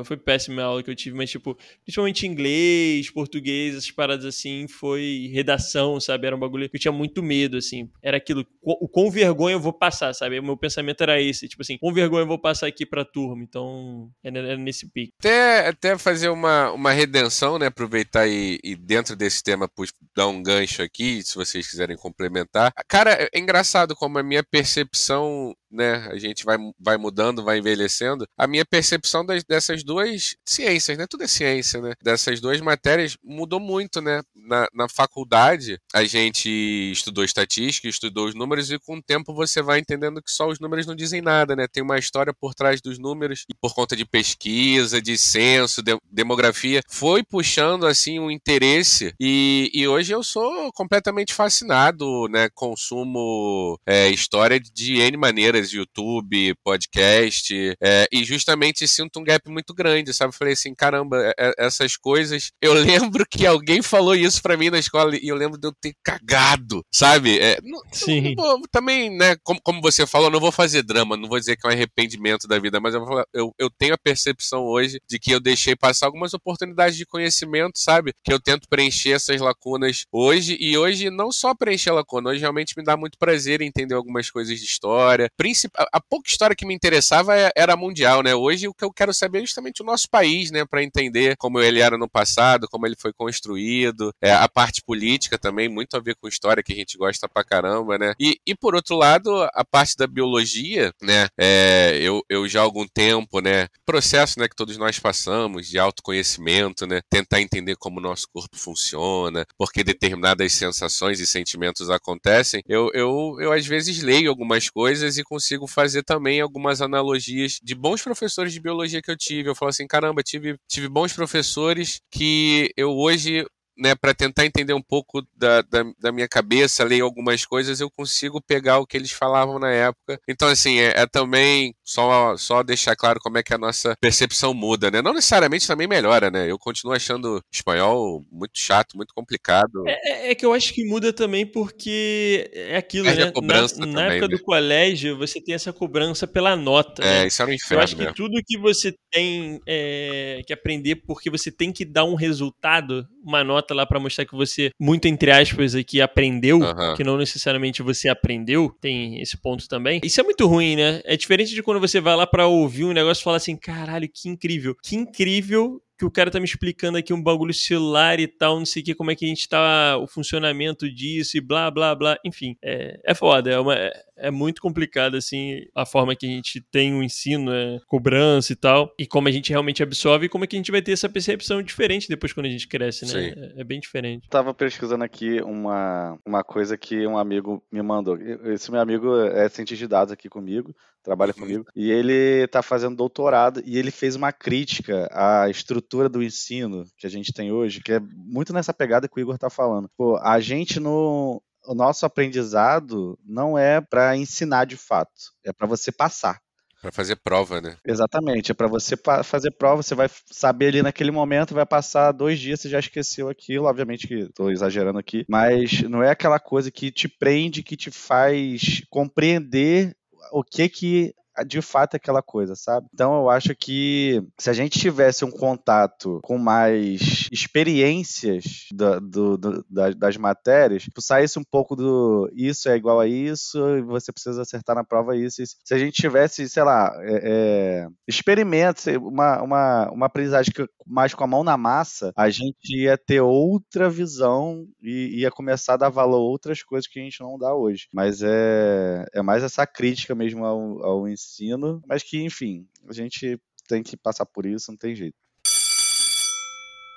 foi péssima a aula que eu tive, mas, tipo, principalmente inglês, português, essas paradas assim, foi redação, sabe? Era um bagulho que eu tinha muito medo, assim. Era aquilo, o com vergonha eu vou passar, sabe? O meu pensamento era esse, tipo assim, com vergonha eu vou passar aqui pra turma. Então, era, nesse pique. Até, até fazer uma, uma redenção, né? Aproveitar e, e dentro desse tema, pus, dar um gancho aqui, se vocês quiserem complementar. Cara, é, é engraçado como a minha percepção né? A gente vai, vai mudando, vai envelhecendo. A minha percepção das, dessas duas ciências, né? Tudo é ciência, né? Dessas duas matérias mudou muito, né? Na, na faculdade, a gente estudou estatística, estudou os números, e com o tempo você vai entendendo que só os números não dizem nada, né? Tem uma história por trás dos números, e por conta de pesquisa, de censo, de, demografia, foi puxando, assim, um interesse, e, e hoje eu sou completamente fascinado, né? Consumo é, história de N maneiras YouTube, podcast, é, e justamente sinto um gap muito grande, sabe? Falei assim, caramba, é, é essas coisas. Eu lembro que alguém falou isso para mim na escola e eu lembro de eu ter cagado, sabe? É, não, Sim. Não vou, também, né, como, como você falou, não vou fazer drama, não vou dizer que é um arrependimento da vida, mas eu, eu, eu tenho a percepção hoje de que eu deixei passar algumas oportunidades de conhecimento, sabe? Que eu tento preencher essas lacunas hoje, e hoje não só preencher a lacuna, hoje realmente me dá muito prazer entender algumas coisas de história, principal, a pouca história que me interessava é, era mundial, né? Hoje o que eu quero saber é justamente o nosso país, né? Para entender como ele era no passado, como ele foi construído, é, a parte política também, muito a ver com história que a gente gosta pra caramba, né? E, e por outro lado, a parte da biologia, né? É, eu, eu já há algum tempo, né? Processo, né? Que todos nós passamos de autoconhecimento, né? Tentar entender como o nosso corpo funciona, porque determinadas sensações e sentimentos acontecem. Eu, eu, eu às vezes leio algumas coisas e consigo fazer também algumas analogias de bons professores de biologia que eu tive. Eu falo assim, caramba, tive, tive bons professores que eu hoje né, para tentar entender um pouco da, da, da, minha cabeça, ler algumas coisas, eu consigo pegar o que eles falavam na época. Então, assim, é, é, também só, só deixar claro como é que a nossa percepção muda, né? Não necessariamente também melhora, né? Eu continuo achando espanhol muito chato, muito complicado. É, é, é que eu acho que muda também porque é aquilo, Perde né? na, também, na, época né? do colégio, você tem essa cobrança pela nota. É, né? isso era um inferno. Eu acho que tudo que você tem é, que aprender porque você tem que dar um resultado, uma nota lá para mostrar que você, muito entre aspas, aqui aprendeu, uhum. que não necessariamente você aprendeu, tem esse ponto também. Isso é muito ruim, né? É diferente de quando você vai lá para ouvir um negócio e fala assim: caralho, que incrível. Que incrível que o cara tá me explicando aqui um bagulho celular e tal, não sei o que, como é que a gente tá, o funcionamento disso e blá, blá, blá. Enfim, é, é foda, é, uma, é, é muito complicado, assim, a forma que a gente tem o ensino, é, cobrança e tal, e como a gente realmente absorve e como é que a gente vai ter essa percepção diferente depois quando a gente cresce, né? É, é, bem diferente. tava pesquisando aqui uma, uma coisa que um amigo me mandou. Esse meu amigo é cientista de dados aqui comigo, trabalha uhum. comigo, e ele tá fazendo doutorado e ele fez uma crítica à estrutura do ensino que a gente tem hoje, que é muito nessa pegada que o Igor tá falando. Pô, a gente no, o nosso aprendizado não é para ensinar de fato, é para você passar. Para fazer prova, né? Exatamente, é para você fazer prova, você vai saber ali naquele momento, vai passar dois dias, você já esqueceu aquilo, obviamente que estou exagerando aqui, mas não é aquela coisa que te prende, que te faz compreender o que que de fato aquela coisa, sabe? Então eu acho que se a gente tivesse um contato com mais experiências do, do, do, das, das, matérias, tipo, saísse um pouco do isso é igual a isso, e você precisa acertar na prova isso. isso. Se a gente tivesse, sei lá, é, é, experimentos, uma, uma, uma aprendizagem mais com a mão na massa, a gente ia ter outra visão e ia começar a dar valor a outras coisas que a gente não dá hoje. Mas é, é mais essa crítica mesmo ao, ao ensino ensino, mas que, enfim, a gente tem que passar por isso, não tem jeito.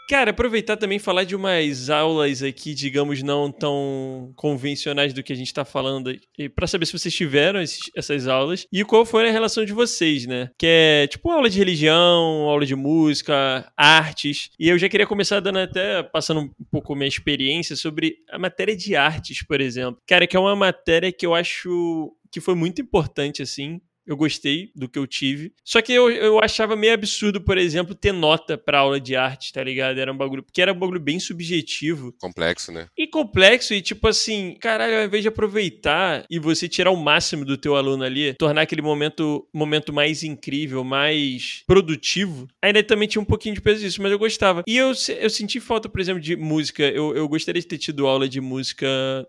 Cara, aproveitar também falar de umas aulas aqui, digamos, não tão convencionais do que a gente está falando, para saber se vocês tiveram esses, essas aulas e qual foi a relação de vocês, né? Que é tipo aula de religião, aula de música, artes. E eu já queria começar dando até, passando um pouco minha experiência sobre a matéria de artes, por exemplo. Cara, que é uma matéria que eu acho que foi muito importante, assim, eu gostei do que eu tive. Só que eu, eu achava meio absurdo, por exemplo, ter nota pra aula de arte, tá ligado? Era um bagulho. Porque era um bagulho bem subjetivo. Complexo, né? E complexo, e tipo assim, caralho, ao invés de aproveitar e você tirar o máximo do teu aluno ali, tornar aquele momento, momento mais incrível, mais produtivo, ainda também tinha um pouquinho de peso disso, mas eu gostava. E eu, eu senti falta, por exemplo, de música. Eu, eu gostaria de ter tido aula de música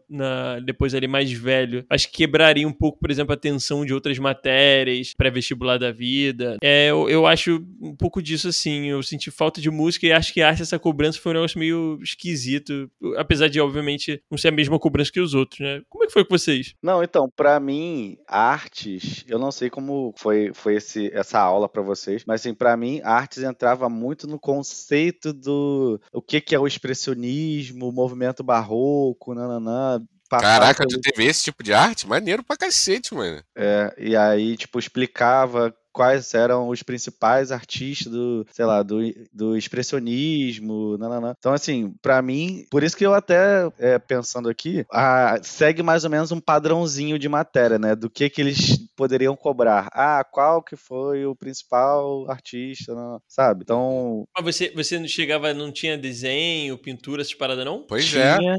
na, depois ali mais velho. Acho que quebraria um pouco, por exemplo, a atenção de outras matérias matérias, pré-vestibular da vida. É, eu, eu acho um pouco disso assim. Eu senti falta de música e acho que arte, essa cobrança foi um negócio meio esquisito. Apesar de, obviamente, não ser a mesma cobrança que os outros, né? Como é que foi com vocês? Não, então, para mim, artes, eu não sei como foi, foi esse, essa aula para vocês, mas assim, para mim, artes entrava muito no conceito do o que, que é o expressionismo, o movimento barroco, nananã, Caraca, tu teve esse tipo de arte? Maneiro pra cacete, mano. É, e aí, tipo, explicava quais eram os principais artistas do, sei lá, do, do expressionismo, nanana. Então, assim, para mim, por isso que eu até, é, pensando aqui, a, segue mais ou menos um padrãozinho de matéria, né, do que que eles poderiam cobrar. Ah, qual que foi o principal artista, sabe? Então... Mas você, você não chegava, não tinha desenho, pintura, essas paradas, não? Pois é. tinha, é.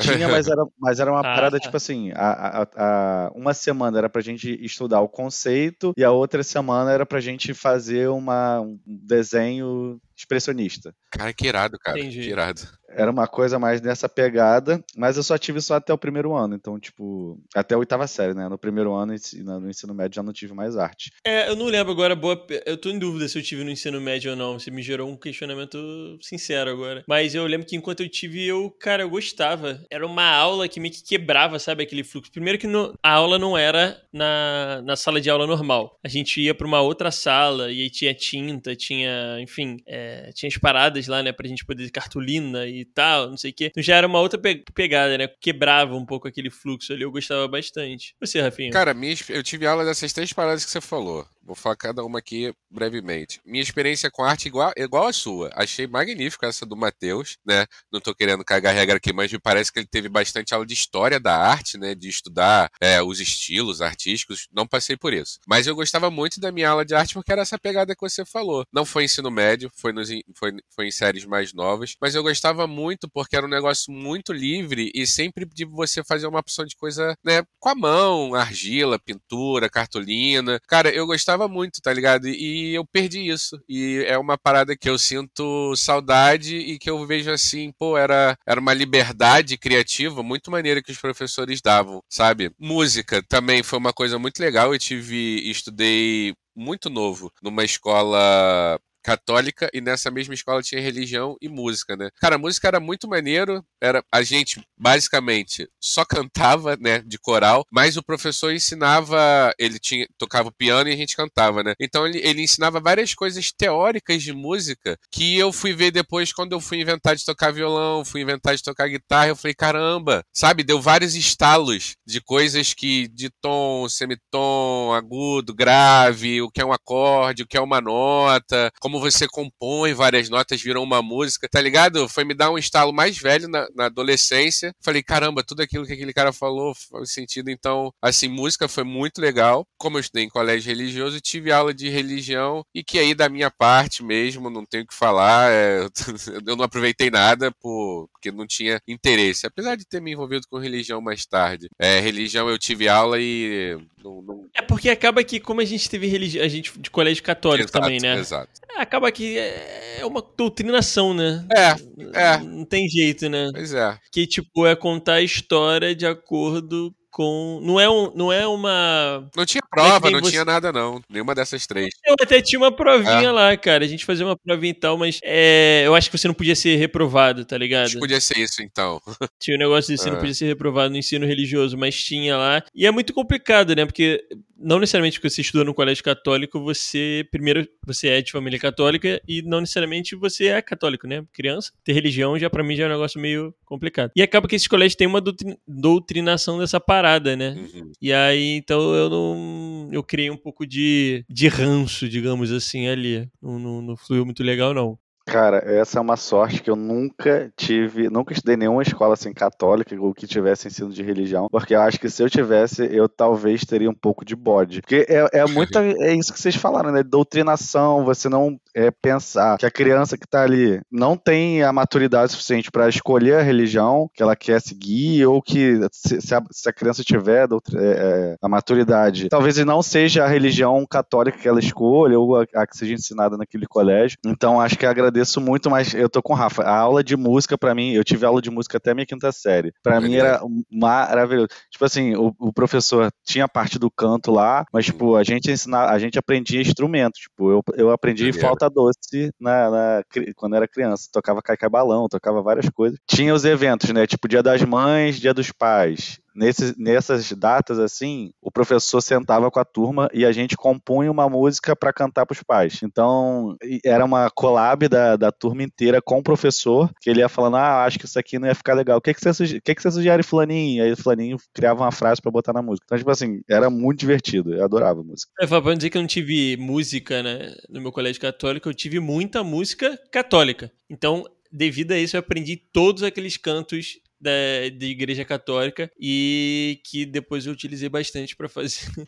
Tinha, mas era, mas era uma ah, parada, tá. tipo assim, a, a, a, uma semana era pra gente estudar o conceito e a outra semana era pra gente fazer uma, um desenho expressionista. Cara, que irado, cara. Entendi. Que irado. Era uma coisa mais nessa pegada, mas eu só tive só até o primeiro ano, então, tipo, até a oitava série, né? No primeiro ano no ensino médio já não tive mais arte. É, eu não lembro agora, boa, eu tô em dúvida se eu tive no ensino médio ou não, você me gerou um questionamento sincero agora. Mas eu lembro que enquanto eu tive, eu, cara, eu gostava. Era uma aula que meio que quebrava, sabe, aquele fluxo. Primeiro que no, a aula não era na, na sala de aula normal. A gente ia pra uma outra sala e aí tinha tinta, tinha, enfim, é, tinha as paradas lá, né, pra gente poder cartolina e tal, não sei o quê. Então já era uma outra pe pegada, né? Quebrava um pouco aquele fluxo ali, eu gostava bastante. Você, Rafinha? Cara, minha, eu tive aula dessas três paradas que você falou. Vou falar cada uma aqui brevemente. Minha experiência com arte igual, igual a sua. Achei magnífico essa do Matheus, né? Não tô querendo cagar regra aqui, mas me parece que ele teve bastante aula de história da arte, né? De estudar é, os estilos artísticos. Não passei por isso. Mas eu gostava muito da minha aula de arte porque era essa pegada que você falou. Não foi ensino médio, foi, nos, foi, foi em séries mais novas. Mas eu gostava muito porque era um negócio muito livre e sempre de você fazer uma opção de coisa, né? Com a mão, argila, pintura, cartolina. Cara, eu gostava gostava muito, tá ligado? E eu perdi isso. E é uma parada que eu sinto saudade e que eu vejo assim, pô, era, era uma liberdade criativa muito maneira que os professores davam, sabe? Música também foi uma coisa muito legal. Eu tive, estudei muito novo numa escola católica e nessa mesma escola tinha religião e música, né? Cara, a música era muito maneiro, era a gente basicamente só cantava, né, de coral, mas o professor ensinava, ele tinha tocava piano e a gente cantava, né? Então ele, ele ensinava várias coisas teóricas de música que eu fui ver depois quando eu fui inventar de tocar violão, fui inventar de tocar guitarra, eu falei, caramba, sabe? Deu vários estalos de coisas que de tom, semitom, agudo, grave, o que é um acorde, o que é uma nota, como como você compõe várias notas, viram uma música, tá ligado? Foi me dar um estalo mais velho na, na adolescência. Falei, caramba, tudo aquilo que aquele cara falou faz sentido. Então, assim, música foi muito legal. Como eu estudei em colégio religioso, tive aula de religião e que aí da minha parte mesmo, não tenho o que falar, é, eu não aproveitei nada por, porque não tinha interesse. Apesar de ter me envolvido com religião mais tarde. É, religião eu tive aula e não, não... É porque acaba que, como a gente teve religião, a gente de colégio católico exato, também, né? Exato. É, acaba que é, é uma doutrinação, né? É, é. Não tem jeito, né? Pois é. Que, tipo, é contar a história de acordo com. Não é, um, não é uma. Não tinha prova, não você... tinha nada, não. Nenhuma dessas três. Eu até tinha uma provinha é. lá, cara. A gente fazia uma provinha e tal, mas é, eu acho que você não podia ser reprovado, tá ligado? Acho que podia ser isso, então. Tinha um negócio de você é. não podia ser reprovado no ensino religioso, mas tinha lá. E é muito complicado, né? Porque não necessariamente porque você estudou no colégio católico, você, primeiro, você é de família católica e não necessariamente você é católico, né? Criança, ter religião já para mim já é um negócio meio complicado. E acaba que esses colégios têm uma doutrinação dessa parada, né? Uhum. E aí, então eu não. Eu criei um pouco de, de ranço, digamos assim, ali. Não, não, não fluiu muito legal, não. Cara, essa é uma sorte que eu nunca tive, nunca estudei nenhuma escola assim católica ou que tivesse ensino de religião, porque eu acho que se eu tivesse, eu talvez teria um pouco de bode. Porque é, é muita, é isso que vocês falaram, né? Doutrinação, você não é, pensar que a criança que tá ali não tem a maturidade suficiente para escolher a religião que ela quer seguir, ou que se, se, a, se a, criança tiver é, é, a maturidade, talvez não seja a religião católica que ela escolha, ou a, a que seja ensinada naquele colégio. Então acho que agradeço agradeço muito, mas eu tô com o Rafa. A aula de música, para mim, eu tive aula de música até a minha quinta série. Para mim era maravilhoso. Tipo assim, o, o, professor tinha parte do canto lá, mas, tipo, a gente ensinava, a gente aprendia instrumentos. Tipo, eu, eu aprendi flauta doce na, na, quando era criança. Tocava caicai balão, tocava várias coisas. Tinha os eventos, né? Tipo, dia das mães, dia dos pais nesse, nessas datas assim, o professor sentava com a turma e a gente compunha uma música para cantar para os pais. Então, era uma collab da, da turma inteira com o professor, que ele ia falando: Ah, acho que isso aqui não ia ficar legal. O que, que, você, que, que você sugere, Flaninho? Aí o Flaninho criava uma frase para botar na música. Então, tipo assim, era muito divertido. Eu adorava música. É, pra dizer que eu não tive música, né, no meu colégio católico, eu tive muita música católica. Então, devido a isso, eu aprendi todos aqueles cantos da, de igreja católica e que depois eu utilizei bastante para fazer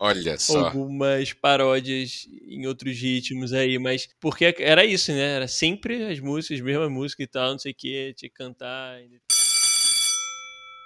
algumas paródias em outros ritmos aí, mas porque era isso, né? Era sempre as músicas, mesma música e tal, não sei o que, tinha que cantar.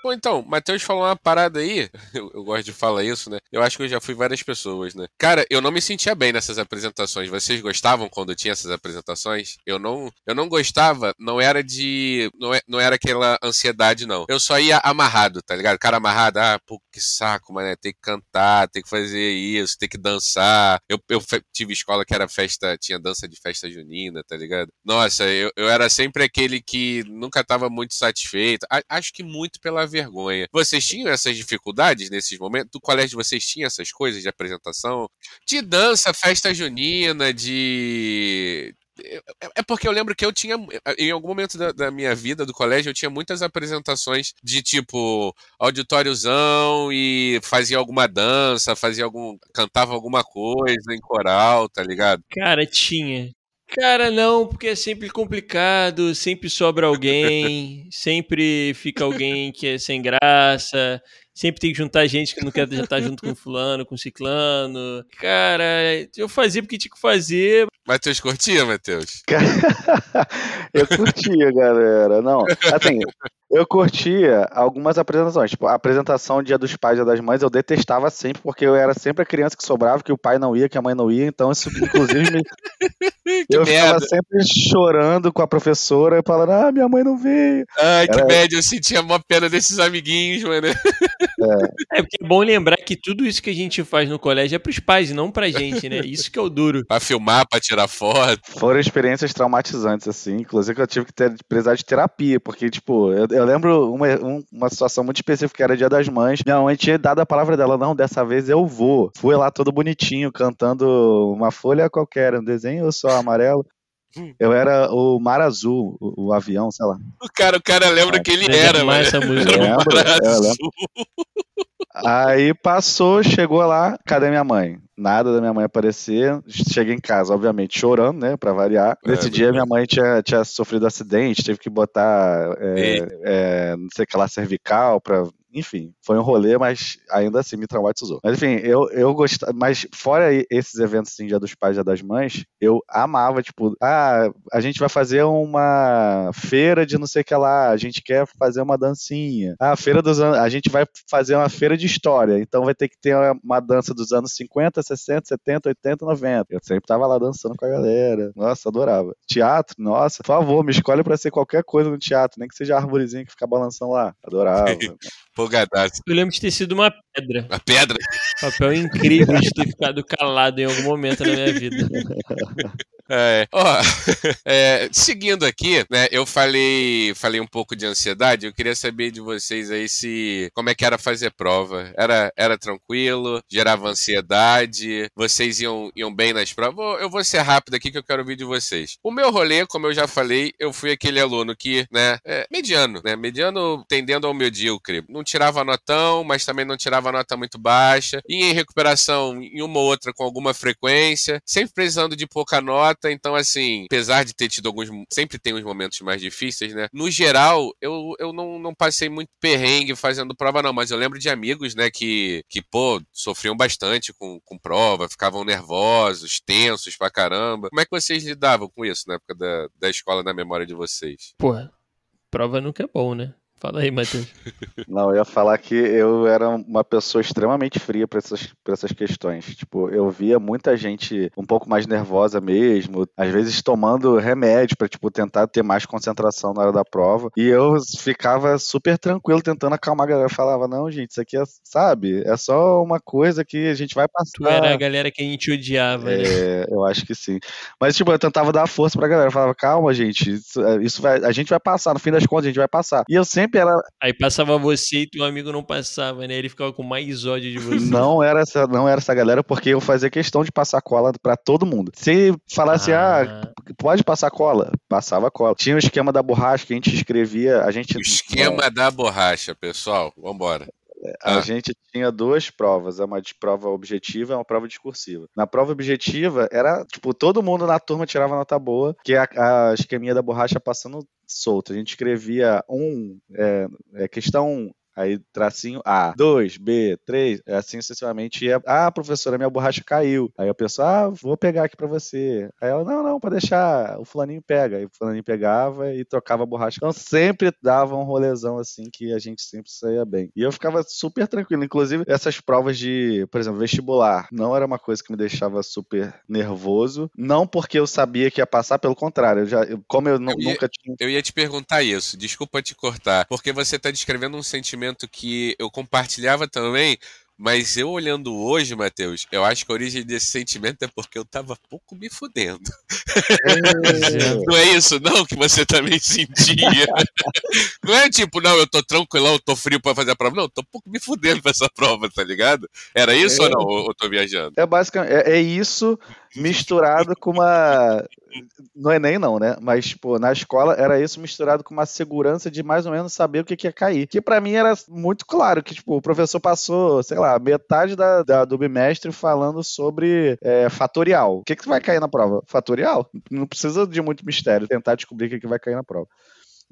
Bom, então, Matheus falou uma parada aí, eu, eu, gosto de falar isso, né? Eu acho que eu já fui várias pessoas, né? Cara, eu não me sentia bem nessas apresentações. Vocês gostavam quando tinha essas apresentações? Eu não, eu não gostava, não era de. Não, é, não era aquela ansiedade, não. Eu só ia amarrado, tá ligado? Cara amarrado, ah, pô, que saco, mano. Tem que cantar, tem que fazer isso, tem que dançar. Eu, eu tive escola que era festa, tinha dança de festa junina, tá ligado? Nossa, eu, eu era sempre aquele que nunca tava muito satisfeito. A, acho que muito pela vergonha. Vocês tinham essas dificuldades nesses momentos? Do colégio vocês tinham essas coisas de apresentação? De dança, festa junina, de é, é porque eu lembro que eu tinha, em algum momento da, da, minha vida, do colégio, eu tinha muitas apresentações de tipo auditóriozão e fazia alguma dança, fazia algum. cantava alguma coisa em coral, tá ligado? Cara, tinha. Cara, não, porque é sempre complicado, sempre sobra alguém, sempre fica alguém que é sem graça, sempre tem que juntar gente que não quer já estar junto com fulano, com ciclano. Cara, eu fazia porque tinha que fazer. Matheus curtia, Matheus? eu curtia, galera. Não, assim, eu curtia algumas apresentações. Tipo, a apresentação Dia dos Pais e Dia das Mães eu detestava sempre, porque eu era sempre a criança que sobrava, que o pai não ia, que a mãe não ia. Então, isso, inclusive, me... eu ficava sempre chorando com a professora, falando, ah, minha mãe não veio. Ai, que era... média, eu sentia uma pena desses amiguinhos, mano. É. é, porque é bom lembrar que tudo isso que a gente faz no colégio é pros pais e não pra gente, né? Isso que é o duro. pra filmar, pra tirar foto. Foram experiências traumatizantes, assim. Inclusive que eu tive que ter, precisar de terapia, porque, tipo, eu, eu lembro uma, uma situação muito específica, que era Dia das Mães. Minha mãe tinha dado a palavra dela, não, dessa vez eu vou. Fui lá todo bonitinho, cantando uma folha qualquer, um desenho só amarelo. Eu era o Mar Azul, o, o, avião, sei lá. O cara, o cara lembra é, que ele era, mas. Essa música. Lembro, eu lembro. Aí passou, chegou lá, cadê minha mãe? Nada da minha mãe aparecer. Cheguei em casa, obviamente, chorando, né? Pra variar. É, Nesse dia, minha mãe tinha, tinha sofrido acidente, teve que botar, é, é, não sei o que lá, cervical pra enfim, foi um rolê, mas ainda assim me traumatizou. Mas enfim, eu, eu gostava, mas fora esses eventos assim, Dia dos Pais, Dia das Mães, eu amava, tipo, ah, a gente vai fazer uma feira de não sei o que lá, a gente quer fazer uma dancinha. Ah, feira dos anos, a gente vai fazer uma feira de história, então vai ter que ter uma dança dos anos 50, 60, 70, 80, 90. Eu sempre tava lá dançando com a galera. Nossa, adorava. Teatro, nossa, por favor, me escolhe para ser qualquer coisa no teatro, nem que seja a arvorezinha que fica balançando lá. Adorava. Empolgadaço. Eu lembro de ter sido uma pedra. Uma pedra? Papel incrível de ter ficado calado em algum momento na minha vida. É, ó, é, seguindo aqui, né, eu falei, falei um pouco de ansiedade, eu queria saber de vocês aí se, como é que era fazer prova, era, era tranquilo, gerava ansiedade, vocês iam, iam bem nas provas, eu vou ser rápido aqui que eu quero ouvir de vocês. O meu rolê, como eu já falei, eu fui aquele aluno que, né, é mediano, né, mediano tendendo ao medíocre, não tirava notão, mas também não tirava nota muito baixa, ia em recuperação em uma ou outra com alguma frequência, sempre precisando de pouca nota, então, assim, apesar de ter tido alguns. Sempre tem uns momentos mais difíceis, né? No geral, eu, eu não, não passei muito perrengue fazendo prova, não, mas eu lembro de amigos, né, que, que pô, sofriam bastante com, com prova, ficavam nervosos, tensos pra caramba. Como é que vocês lidavam com isso na época da, da escola na memória de vocês? Porra, prova nunca é bom, né? Fala aí, Matheus. Não, eu ia falar que eu era uma pessoa extremamente fria para essas, pra essas questões. Tipo, eu via muita gente um pouco mais nervosa mesmo, às vezes tomando remédio para tipo, tentar ter mais concentração na hora da prova. E eu ficava super tranquilo tentando acalmar a galera. Eu falava, não, gente, isso aqui é, sabe, é só uma coisa que a gente vai passar. Tu era a galera que a gente odiava, né? é, eu acho que sim. Mas, tipo, eu tentava dar força pra galera. Eu falava, calma, gente, isso, é, isso vai, a gente vai passar, no fim das contas, a gente vai passar. E eu sempre sempre era. Aí passava você e teu amigo não passava, né? Ele ficava com mais ódio de você. Não era essa, não era essa galera, porque eu fazia questão de passar cola para todo mundo. Se falasse, ah. ah. pode passar cola, passava cola. Tinha o esquema da borracha que a gente escrevia, a gente. O esquema da borracha, pessoal. Vambora. A ah. gente tinha duas provas, uma de prova objetiva e uma prova discursiva. Na prova objetiva, era, tipo, todo mundo na turma tirava nota boa, que a, a esqueminha da borracha passando solto. A gente escrevia um, é, é, questão Aí tracinho A, 2, B, 3, assim sucessivamente ia. Ah, professora, minha borracha caiu. Aí a pessoa, ah, vou pegar aqui pra você. Aí ela, não, não, pode deixar, o fulaninho pega. Aí o fulaninho pegava e trocava a borracha. Então sempre dava um rolezão assim que a gente sempre saía bem. E eu ficava super tranquilo. Inclusive, essas provas de, por exemplo, vestibular, não era uma coisa que me deixava super nervoso. Não porque eu sabia que ia passar, pelo contrário. Eu já, como eu, eu ia, nunca tinha. Eu ia te perguntar isso, desculpa te cortar, porque você está descrevendo um sentimento que eu compartilhava também, mas eu olhando hoje, Matheus, eu acho que a origem desse sentimento é porque eu tava pouco me fudendo. É. não é isso, não, que você também sentia. não é tipo, não, eu tô tranquilão, eu tô frio pra fazer a prova. Não, eu tô pouco me fudendo pra essa prova, tá ligado? Era isso é. ou não, ou eu tô viajando? É basicamente, é, é isso misturado com uma. No Enem, não, né? Mas, tipo, na escola era isso misturado com uma segurança de mais ou menos saber o que, que ia cair. Que para mim era muito claro que, tipo, o professor passou, sei lá, metade da, da do bimestre falando sobre é, fatorial. O que, que vai cair na prova? Fatorial? Não precisa de muito mistério tentar descobrir o que, que vai cair na prova.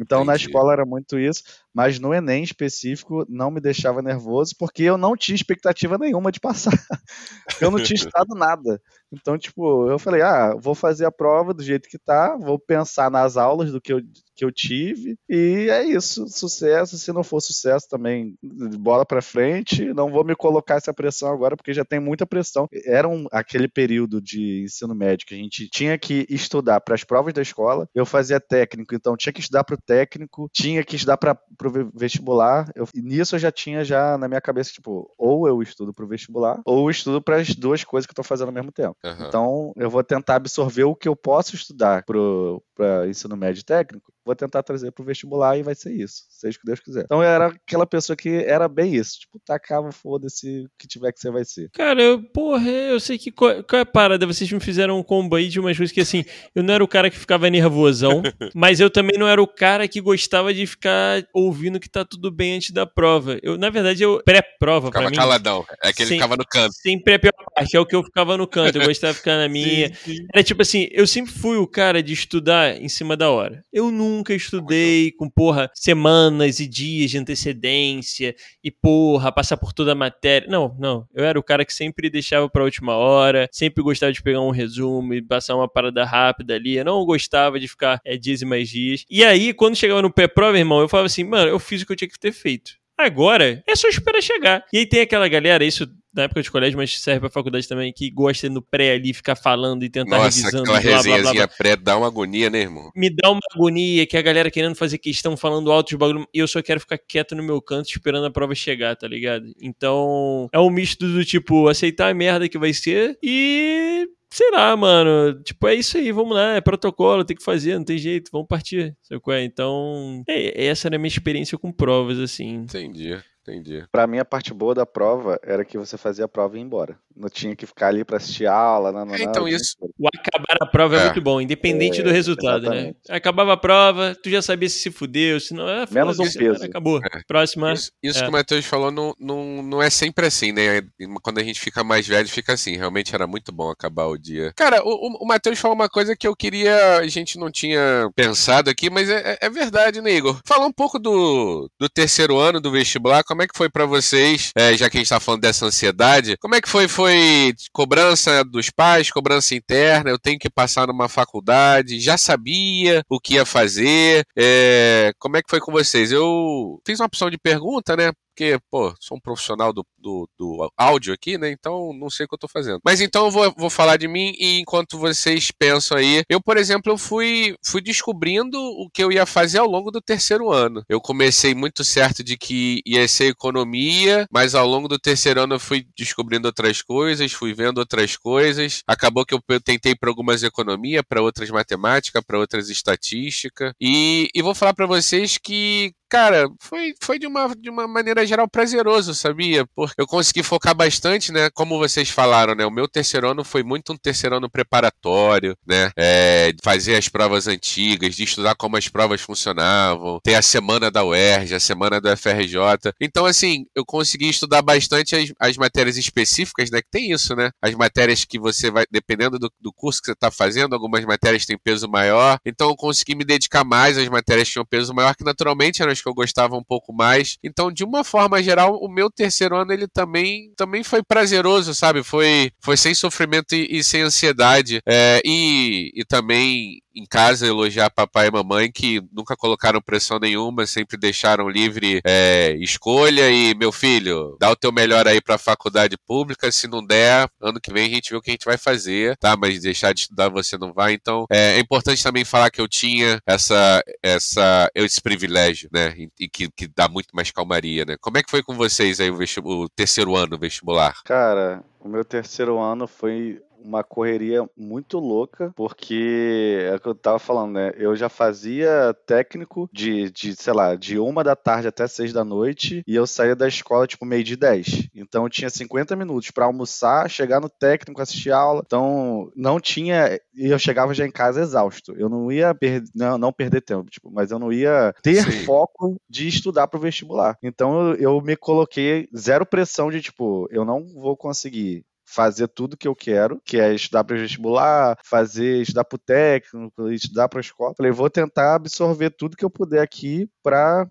Então, Entendi. na escola era muito isso, mas no Enem específico não me deixava nervoso, porque eu não tinha expectativa nenhuma de passar. eu não tinha estudado nada. Então, tipo, eu falei, ah, vou fazer a prova do jeito que tá, vou pensar nas aulas do que eu, que eu tive, e é isso, sucesso. Se não for sucesso também, bola pra frente. Não vou me colocar essa pressão agora, porque já tem muita pressão. Era um, aquele período de ensino médio que a gente tinha que estudar para as provas da escola. Eu fazia técnico, então tinha que estudar para o técnico, tinha que estudar para o vestibular. Eu, nisso eu já tinha já na minha cabeça, tipo, ou eu estudo para o vestibular, ou eu estudo para as duas coisas que eu tô fazendo ao mesmo tempo. Uhum. Então eu vou tentar absorver o que eu posso estudar para ensino médio técnico vou tentar trazer pro vestibular e vai ser isso, seja o que Deus quiser. Então eu era aquela pessoa que era bem isso, tipo, tacava, foda-se, o que tiver que ser vai ser. Cara, eu, porra, eu sei que qual, qual é a parada, vocês me fizeram um combo aí de umas coisas que assim, eu não era o cara que ficava nervosão, mas eu também não era o cara que gostava de ficar ouvindo que tá tudo bem antes da prova. Eu, na verdade, eu pré-prova para mim. caladão, é que ele ficava no canto. Sempre é a pior parte, é o que eu ficava no canto, eu gostava de ficar na minha. Sim, sim. Era tipo assim, eu sempre fui o cara de estudar em cima da hora. Eu nunca nunca estudei com, porra, semanas e dias de antecedência e, porra, passar por toda a matéria. Não, não. Eu era o cara que sempre deixava pra última hora, sempre gostava de pegar um resumo e passar uma parada rápida ali. Eu não gostava de ficar é, dias e mais dias. E aí, quando chegava no pré-prova, irmão, eu falava assim, mano, eu fiz o que eu tinha que ter feito. Agora é só esperar chegar. E aí tem aquela galera, isso na época de colégio, mas serve pra faculdade também, que gosta no pré ali ficar falando e tentar Nossa, revisando. Aquela blá, resenhazinha blá, blá, pré dá uma agonia, né, irmão? Me dá uma agonia, que a galera querendo fazer questão, falando alto de bagulho, e eu só quero ficar quieto no meu canto esperando a prova chegar, tá ligado? Então, é um misto do tipo, aceitar a merda que vai ser e sei lá, mano, tipo, é isso aí, vamos lá, é protocolo, tem que fazer, não tem jeito, vamos partir, sabe qual é? Então, é, essa era a minha experiência com provas, assim. Entendi. Entendi. Pra mim, a parte boa da prova era que você fazia a prova e ia embora. Não tinha que ficar ali pra assistir aula. Não, não, é, então, isso. O acabar a prova é, é muito bom, independente é, do resultado, né? exatamente. né? Acabava a prova, tu já sabia se se fudeu, se não. É, Menos um peso. Acabou. É. Próxima. Isso, isso é. que o Matheus falou não, não, não é sempre assim, né? Quando a gente fica mais velho, fica assim. Realmente era muito bom acabar o dia. Cara, o, o Matheus falou uma coisa que eu queria. A gente não tinha pensado aqui, mas é, é verdade, né, Igor? Fala um pouco do, do terceiro ano do vestibular, como é que foi para você? vocês, é, já que a gente está falando dessa ansiedade, como é que foi? Foi cobrança dos pais, cobrança interna? Eu tenho que passar numa faculdade? Já sabia o que ia fazer? É, como é que foi com vocês? Eu fiz uma opção de pergunta, né? Porque, pô, sou um profissional do, do, do, áudio aqui, né? Então não sei o que eu tô fazendo. Mas então eu vou, vou falar de mim e enquanto vocês pensam aí, eu, por exemplo, fui, fui descobrindo o que eu ia fazer ao longo do terceiro ano. Eu comecei muito certo de que ia ser economia, mas ao longo do terceiro ano eu fui descobrindo outras coisas, fui vendo outras coisas. Acabou que eu, eu tentei para algumas economia, para outras matemática, para outras estatística. E, e vou falar para vocês que cara, foi, foi de, uma, de uma maneira geral prazeroso, sabia? Porque eu consegui focar bastante, né? Como vocês falaram, né? O meu terceiro ano foi muito um terceiro ano preparatório, né? É, fazer as provas antigas, de estudar como as provas funcionavam, ter a semana da UERJ, a semana do FRJ. Então, assim, eu consegui estudar bastante as, as matérias específicas, né? Que tem isso, né? As matérias que você vai, dependendo do, do curso que você está fazendo, algumas matérias têm peso maior. Então, eu consegui me dedicar mais às matérias que tinham peso maior, que naturalmente eram que eu gostava um pouco mais. Então, de uma forma geral, o meu terceiro ano ele também, também foi prazeroso, sabe? Foi, foi sem sofrimento e, e sem ansiedade. É, e, e também em casa elogiar papai e mamãe que nunca colocaram pressão nenhuma, sempre deixaram livre é, escolha e meu filho, dá o teu melhor aí para a faculdade pública, se não der, ano que vem a gente vê o que a gente vai fazer, tá? Mas deixar de estudar você não vai, então é, é importante também falar que eu tinha essa essa esse privilégio, né? E, e que, que dá muito mais calmaria, né? Como é que foi com vocês aí o, o terceiro ano vestibular? Cara, o meu terceiro ano foi uma correria muito louca, porque é o que eu tava falando, né? Eu já fazia técnico de, de, sei lá, de uma da tarde até seis da noite, e eu saía da escola, tipo, meio de dez. Então eu tinha 50 minutos para almoçar, chegar no técnico, assistir aula. Então não tinha. E eu chegava já em casa exausto. Eu não ia per... não, não perder tempo, tipo, mas eu não ia ter Sim. foco de estudar pro vestibular. Então eu, eu me coloquei zero pressão de, tipo, eu não vou conseguir fazer tudo que eu quero, que é estudar para vestibular, fazer, estudar para o técnico, estudar para a escola. Falei, vou tentar absorver tudo que eu puder aqui para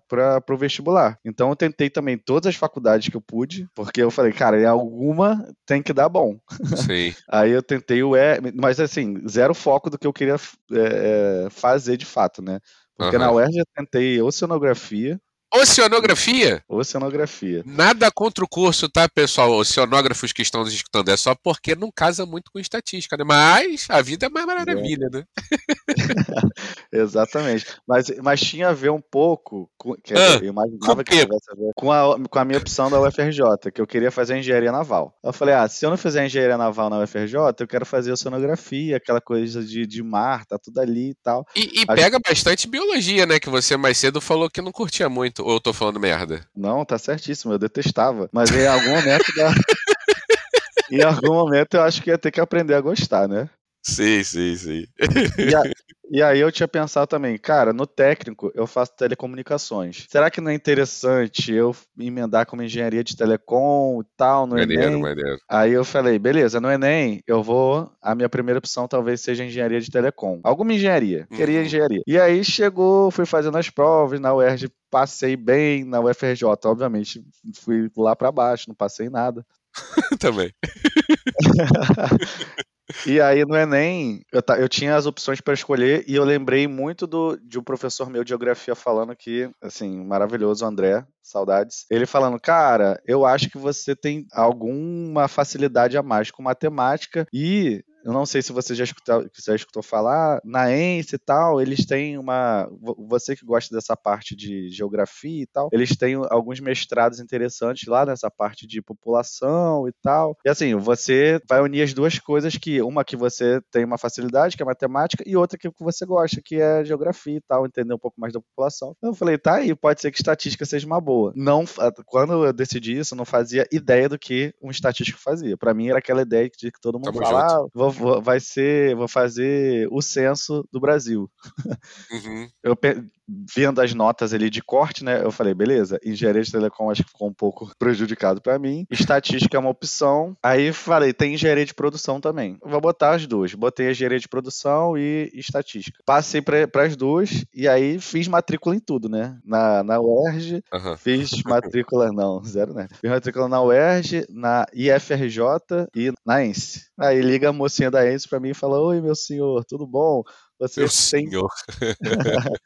o vestibular. Então eu tentei também todas as faculdades que eu pude, porque eu falei, cara, em alguma tem que dar bom. Sim. Aí eu tentei o E, mas assim, zero foco do que eu queria é, fazer de fato, né? Porque uhum. na UERJ eu tentei oceanografia, Oceanografia? Oceanografia. Nada contra o curso, tá, pessoal? Oceanógrafos que estão nos escutando. É só porque não casa muito com estatística, né? Mas a vida é mais maravilha, é. né? Exatamente. Mas, mas tinha a ver um pouco. Com, que ah, eu imaginava que tivesse a ver com a, com a minha opção da UFRJ, que eu queria fazer engenharia naval. Eu falei, ah, se eu não fizer engenharia naval na UFRJ, eu quero fazer oceanografia, aquela coisa de, de mar, tá tudo ali e tal. E, e pega bastante biologia, né? Que você mais cedo falou que não curtia muito ou eu tô falando merda? Não, tá certíssimo, eu detestava. Mas em algum momento. Da... em algum momento eu acho que ia ter que aprender a gostar, né? Sim, sim, sim. E, a, e, aí eu tinha pensado também, cara, no técnico eu faço telecomunicações. Será que não é interessante eu emendar como engenharia de telecom e tal no maneiro, Enem? Maneiro. Aí eu falei, beleza, no Enem eu vou, a minha primeira opção talvez seja engenharia de telecom. Alguma engenharia, queria uhum. engenharia. E aí chegou, fui fazendo as provas na UERJ, passei bem na UFRJ, obviamente fui lá para baixo, não passei nada. Também. E aí no Enem, eu, eu tinha as opções para escolher e eu lembrei muito do, de um professor meu de geografia falando que, assim, maravilhoso, André, saudades. Ele falando, cara, eu acho que você tem alguma facilidade a mais com matemática e eu não sei se você já escutou, já escutou falar, na ENSE e tal, eles têm uma. Você que gosta dessa parte de geografia e tal, eles têm alguns mestrados interessantes lá nessa parte de população e tal. E assim, você vai unir as duas coisas que uma que você tem uma facilidade, que é matemática, e outra que você gosta, que é geografia e tal, entender um pouco mais da população. Eu falei, tá aí, pode ser que estatística seja uma boa. Não, quando eu decidi isso, eu não fazia ideia do que um estatístico fazia. Para mim era aquela ideia de que todo mundo Tamo fala, ah, vou vou, vai ser, vou fazer o censo do Brasil. Uhum. Eu vendo as notas ali de corte, né? Eu falei, beleza, engenharia de telecom acho que ficou um pouco prejudicado para mim. Estatística é uma opção. Aí falei, tem engenharia de produção também. Vou botar as duas. Botei engenharia de produção e estatística. Passei para as duas e aí fiz matrícula em tudo, né? Na, na UERJ, uhum. Fiz matrícula, não, zero, né? Fiz matrícula na UERJ, na IFRJ e na ENSE. Aí liga a mocinha da ENSE para mim e fala: Oi, meu senhor, tudo bom? Você Meu tem... senhor.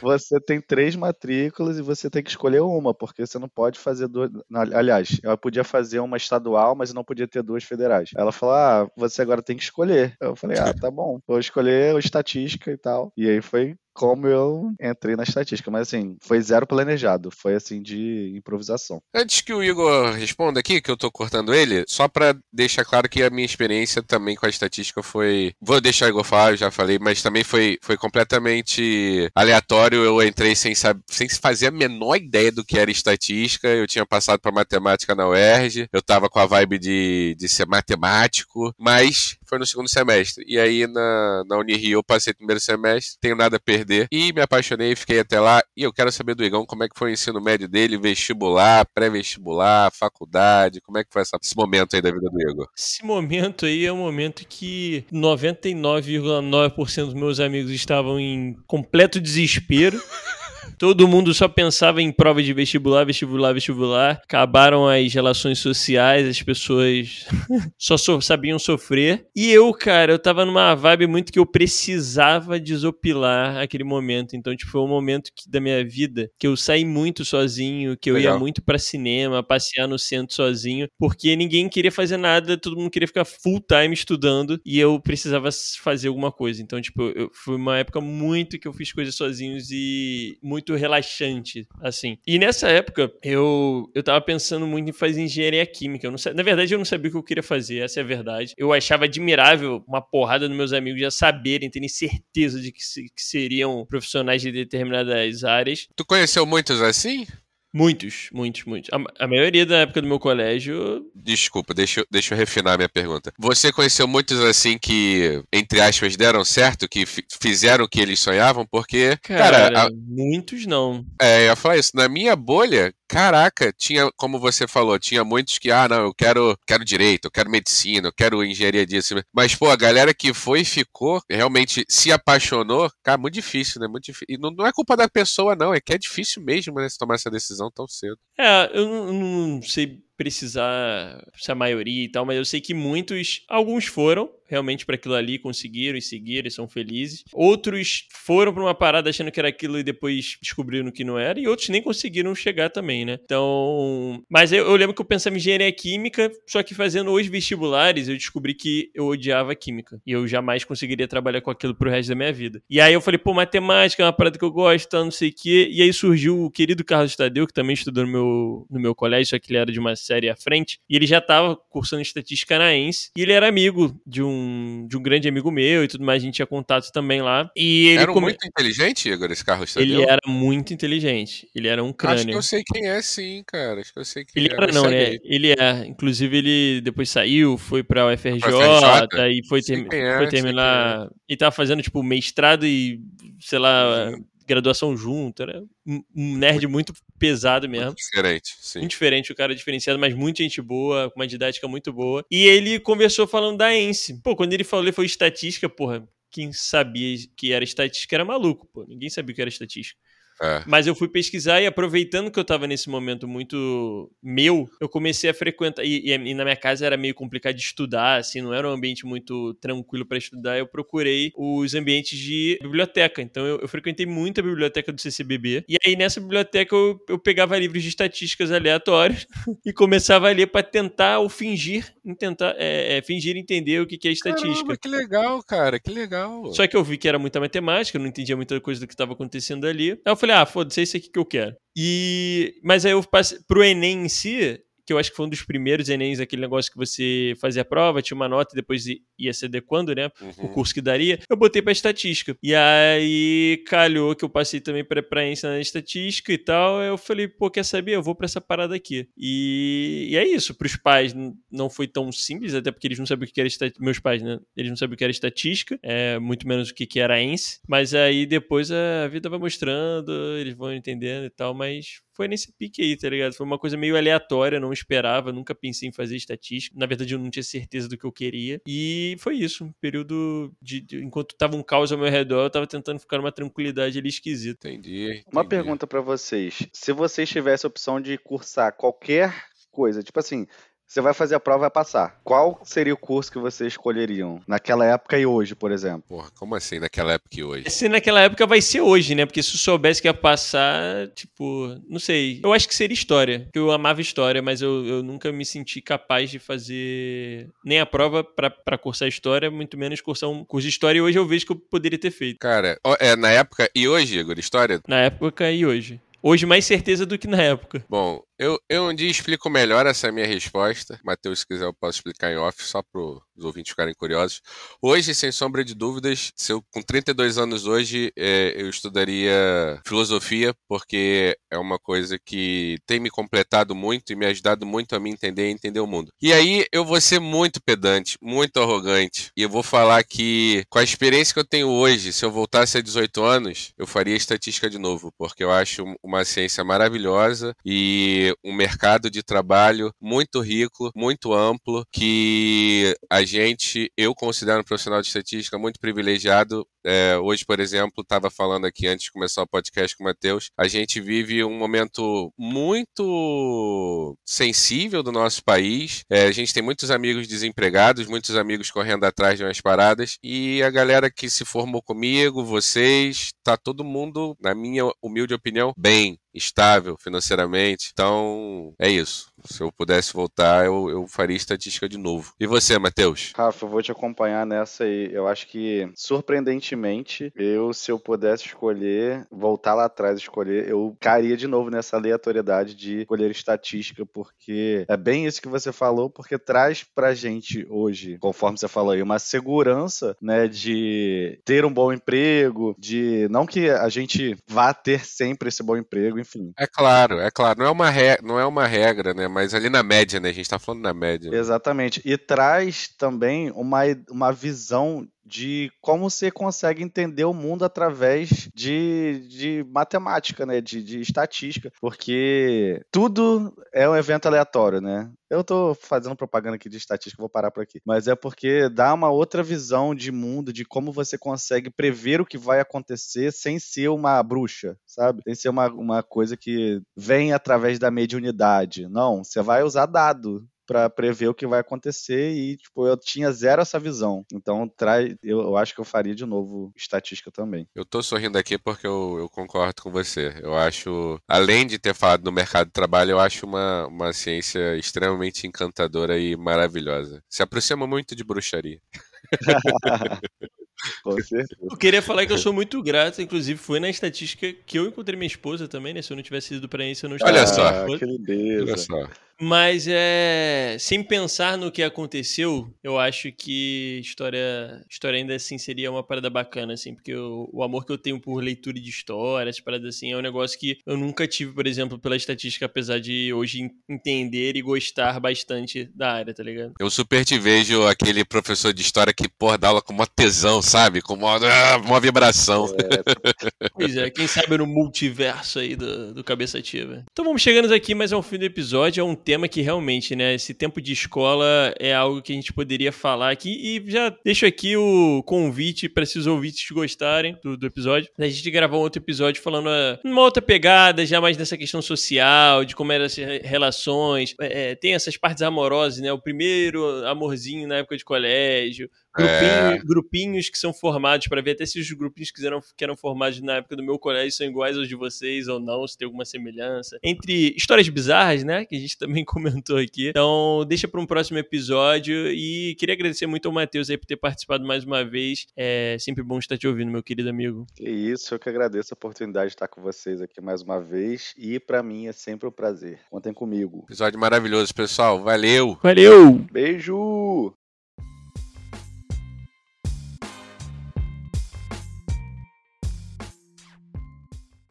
você tem três matrículas e você tem que escolher uma, porque você não pode fazer duas. Aliás, ela podia fazer uma estadual, mas não podia ter duas federais. Ela falou: Ah, você agora tem que escolher. Eu falei: Ah, tá bom, vou escolher estatística e tal. E aí foi como eu entrei na estatística, mas assim, foi zero planejado, foi assim de improvisação. Antes que o Igor responda aqui, que eu tô cortando ele, só para deixar claro que a minha experiência também com a estatística foi, vou deixar o Igor falar, eu já falei, mas também foi, foi completamente aleatório, eu entrei sem, saber, sem fazer a menor ideia do que era estatística, eu tinha passado para matemática na UERJ, eu tava com a vibe de, de ser matemático, mas foi no segundo semestre. E aí na, na Unirio eu passei o primeiro semestre, tenho nada a perder. E me apaixonei, fiquei até lá. E eu quero saber do Igão como é que foi o ensino médio dele, vestibular, pré-vestibular, faculdade, como é que foi essa, esse momento aí da vida do Igor? Esse momento aí é um momento que 99,9% dos meus amigos estavam em completo desespero. Todo mundo só pensava em prova de vestibular, vestibular, vestibular. Acabaram as relações sociais, as pessoas só so sabiam sofrer. E eu, cara, eu tava numa vibe muito que eu precisava desopilar aquele momento. Então, tipo, foi um momento que, da minha vida que eu saí muito sozinho, que eu Legal. ia muito para cinema, passear no centro sozinho, porque ninguém queria fazer nada, todo mundo queria ficar full time estudando e eu precisava fazer alguma coisa. Então, tipo, eu, foi uma época muito que eu fiz coisas sozinhos e muito relaxante, assim. E nessa época, eu, eu tava pensando muito em fazer engenharia química. Eu não, na verdade, eu não sabia o que eu queria fazer, essa é a verdade. Eu achava admirável uma porrada dos meus amigos já saberem, terem certeza de que, que seriam profissionais de determinadas áreas. Tu conheceu muitos assim? Muitos, muitos, muitos. A, a, maioria da época do meu colégio. Desculpa, deixa, eu, deixa eu refinar minha pergunta. Você conheceu muitos assim que, entre aspas, deram certo, que fizeram o que eles sonhavam? Porque. Cara, cara a... muitos não. É, eu ia falar isso. Na minha bolha, Caraca, tinha, como você falou, tinha muitos que, ah, não, eu quero, quero direito, eu quero medicina, eu quero engenharia disso. Mas, pô, a galera que foi e ficou, realmente se apaixonou, cara, muito difícil, né? Muito difícil. E não, não é culpa da pessoa, não, é que é difícil mesmo, né, se tomar essa decisão tão cedo. É, eu não, não sei precisar se a maioria e tal, mas eu sei que muitos, alguns foram realmente para aquilo ali, conseguiram e seguiram e são felizes. Outros foram para uma parada achando que era aquilo e depois descobriram que não era, e outros nem conseguiram chegar também, né? Então, mas eu, eu lembro que eu pensava em engenharia química, só que fazendo os vestibulares, eu descobri que eu odiava química e eu jamais conseguiria trabalhar com aquilo pro resto da minha vida. E aí eu falei, pô, matemática é uma parada que eu gosto, tal, não sei o quê. E aí surgiu o querido Carlos Tadeu, que também estudou no meu, no meu colégio, só que ele era de uma série à frente, e ele já estava cursando estatística na ENS, e ele era amigo de um, de um grande amigo meu e tudo mais, a gente tinha contato também lá. E ele era come... muito inteligente, Igor, esse Tadeu? Ele era muito inteligente, ele era um crânio. Acho que eu sei quem é, sim, cara, acho que eu sei quem ele é. Era, não, né? Ele é, inclusive ele depois saiu, foi pra UFRJ, e foi, ter... é, foi terminar... É. E tava fazendo, tipo, mestrado e, sei lá... Uhum graduação junto, era um nerd muito pesado mesmo. Muito diferente, sim. Muito diferente, o cara é diferenciado, mas muita gente boa, com uma didática muito boa. E ele conversou falando da ENSE. Pô, quando ele falou, ele foi estatística, porra, quem sabia que era estatística era maluco, pô. Ninguém sabia o que era estatística. É. Mas eu fui pesquisar e aproveitando que eu tava nesse momento muito meu, eu comecei a frequentar. E, e, e na minha casa era meio complicado de estudar, assim, não era um ambiente muito tranquilo para estudar. Eu procurei os ambientes de biblioteca. Então eu, eu, frequentei muito a biblioteca do CCBB. E aí nessa biblioteca eu, eu pegava livros de estatísticas aleatórios e começava a ler para tentar ou fingir, tentar, é, é, fingir entender o que, que é estatística. Caramba, que legal, cara, que legal. Só que eu vi que era muita matemática, eu não entendia muita coisa do que estava acontecendo ali. Aí eu falei, falei, ah, foda-se, é isso aqui que eu quero. E, mas aí eu passei pro Enem em si, que eu acho que foi um dos primeiros Enems, aquele negócio que você fazia a prova, tinha uma nota e depois ia se adequando, né? Uhum. O curso que daria. Eu botei pra estatística. E aí calhou que eu passei também pra, pra ensinar estatística e tal. Eu falei, pô, quer saber? Eu vou pra essa parada aqui. E, e é isso. Pros pais não foi tão simples, até porque eles não sabiam o que era estatística. Meus pais, né? Eles não sabiam o que era estatística, é, muito menos o que era ENSE. Mas aí depois a vida vai mostrando, eles vão entendendo e tal. Mas foi nesse pique aí, tá ligado? Foi uma coisa meio aleatória, não esperava, nunca pensei em fazer estatística. Na verdade, eu não tinha certeza do que eu queria. E foi isso, um período de, de enquanto tava um caos ao meu redor, eu tava tentando ficar numa tranquilidade ali esquisita. Entendi. entendi. Uma pergunta para vocês. Se vocês tivessem a opção de cursar qualquer coisa, tipo assim, você vai fazer a prova e vai passar. Qual seria o curso que vocês escolheriam? Naquela época e hoje, por exemplo? Porra, como assim naquela época e hoje? Se naquela época vai ser hoje, né? Porque se eu soubesse que ia passar, tipo, não sei. Eu acho que seria história. Porque eu amava história, mas eu, eu nunca me senti capaz de fazer nem a prova para cursar história, muito menos cursar um curso de história. E hoje eu vejo que eu poderia ter feito. Cara, é na época e hoje, Igor, história? Na época e hoje. Hoje mais certeza do que na época. Bom, eu, eu um dia explico melhor essa minha resposta. Matheus, se quiser, eu posso explicar em off, só para os ouvintes ficarem curiosos. Hoje, sem sombra de dúvidas, se eu, com 32 anos hoje, é, eu estudaria filosofia, porque é uma coisa que tem me completado muito e me ajudado muito a me entender e entender o mundo. E aí, eu vou ser muito pedante, muito arrogante, e eu vou falar que, com a experiência que eu tenho hoje, se eu voltasse a 18 anos, eu faria estatística de novo, porque eu acho uma ciência maravilhosa e um mercado de trabalho muito rico, muito amplo, que a gente, eu considero um profissional de estatística muito privilegiado. É, hoje, por exemplo, estava falando aqui antes de começar o podcast com o Matheus, a gente vive um momento muito sensível do nosso país. É, a gente tem muitos amigos desempregados, muitos amigos correndo atrás de umas paradas, e a galera que se formou comigo, vocês, tá todo mundo, na minha humilde opinião, bem, estável financeiramente. Então, é isso. Se eu pudesse voltar, eu, eu faria estatística de novo. E você, Matheus? Rafa, eu vou te acompanhar nessa aí. Eu acho que, surpreendentemente, eu, se eu pudesse escolher, voltar lá atrás escolher, eu cairia de novo nessa aleatoriedade de escolher estatística, porque é bem isso que você falou, porque traz pra gente hoje, conforme você falou aí, uma segurança, né, de ter um bom emprego, de não que a gente vá ter sempre esse bom emprego, enfim. É claro, é claro. Não é uma, re... não é uma regra, né? Mas ali na média, né? A gente tá falando na média. Exatamente. E traz também uma, uma visão de como você consegue entender o mundo através de, de matemática, né? De, de estatística. Porque tudo é um evento aleatório, né? Eu tô fazendo propaganda aqui de estatística, vou parar por aqui. Mas é porque dá uma outra visão de mundo, de como você consegue prever o que vai acontecer sem ser uma bruxa, sabe? Sem ser uma, uma coisa que vem através da mediunidade. Não, você vai usar dado para prever o que vai acontecer e, tipo, eu tinha zero essa visão. Então, traz, eu, eu, acho que eu faria de novo estatística também. Eu tô sorrindo aqui porque eu, eu, concordo com você. Eu acho, além de ter falado no mercado de trabalho, eu acho uma, uma ciência extremamente encantadora e maravilhosa. Se aproxima muito de bruxaria. Com certeza. Eu queria falar que eu sou muito grato, inclusive foi na estatística que eu encontrei minha esposa também, né? Se eu não tivesse ido pra isso, eu não estaria. Olha só. Ah, que lindeza. Olha só. Mas é, sem pensar no que aconteceu, eu acho que história, história ainda assim seria uma parada bacana, assim, porque o, o amor que eu tenho por leitura de histórias, paradas assim, é um negócio que eu nunca tive, por exemplo, pela estatística, apesar de hoje entender e gostar bastante da área, tá ligado? Eu super te vejo aquele professor de história que, porra, dá aula com uma tesão, sabe? Com uma, ah, uma vibração. É. pois é, quem sabe no multiverso aí do, do Cabeça Ativa. Então vamos chegando aqui, mas é um fim do episódio, é um tema que realmente, né, esse tempo de escola é algo que a gente poderia falar aqui e já deixo aqui o convite para se os ouvintes gostarem do, do episódio. A gente gravar um outro episódio falando uh, uma outra pegada, já mais nessa questão social, de como eram as relações. É, é, tem essas partes amorosas, né? O primeiro amorzinho na época de colégio, Grupinho, é... Grupinhos que são formados, para ver até se os grupinhos que eram, que eram formados na época do meu colégio são iguais aos de vocês ou não, se tem alguma semelhança. Entre histórias bizarras, né? Que a gente também comentou aqui. Então, deixa para um próximo episódio. E queria agradecer muito ao Matheus aí por ter participado mais uma vez. É sempre bom estar te ouvindo, meu querido amigo. Que isso, eu que agradeço a oportunidade de estar com vocês aqui mais uma vez. E para mim é sempre um prazer. Contem comigo. Episódio maravilhoso, pessoal. Valeu! Valeu! Beijo!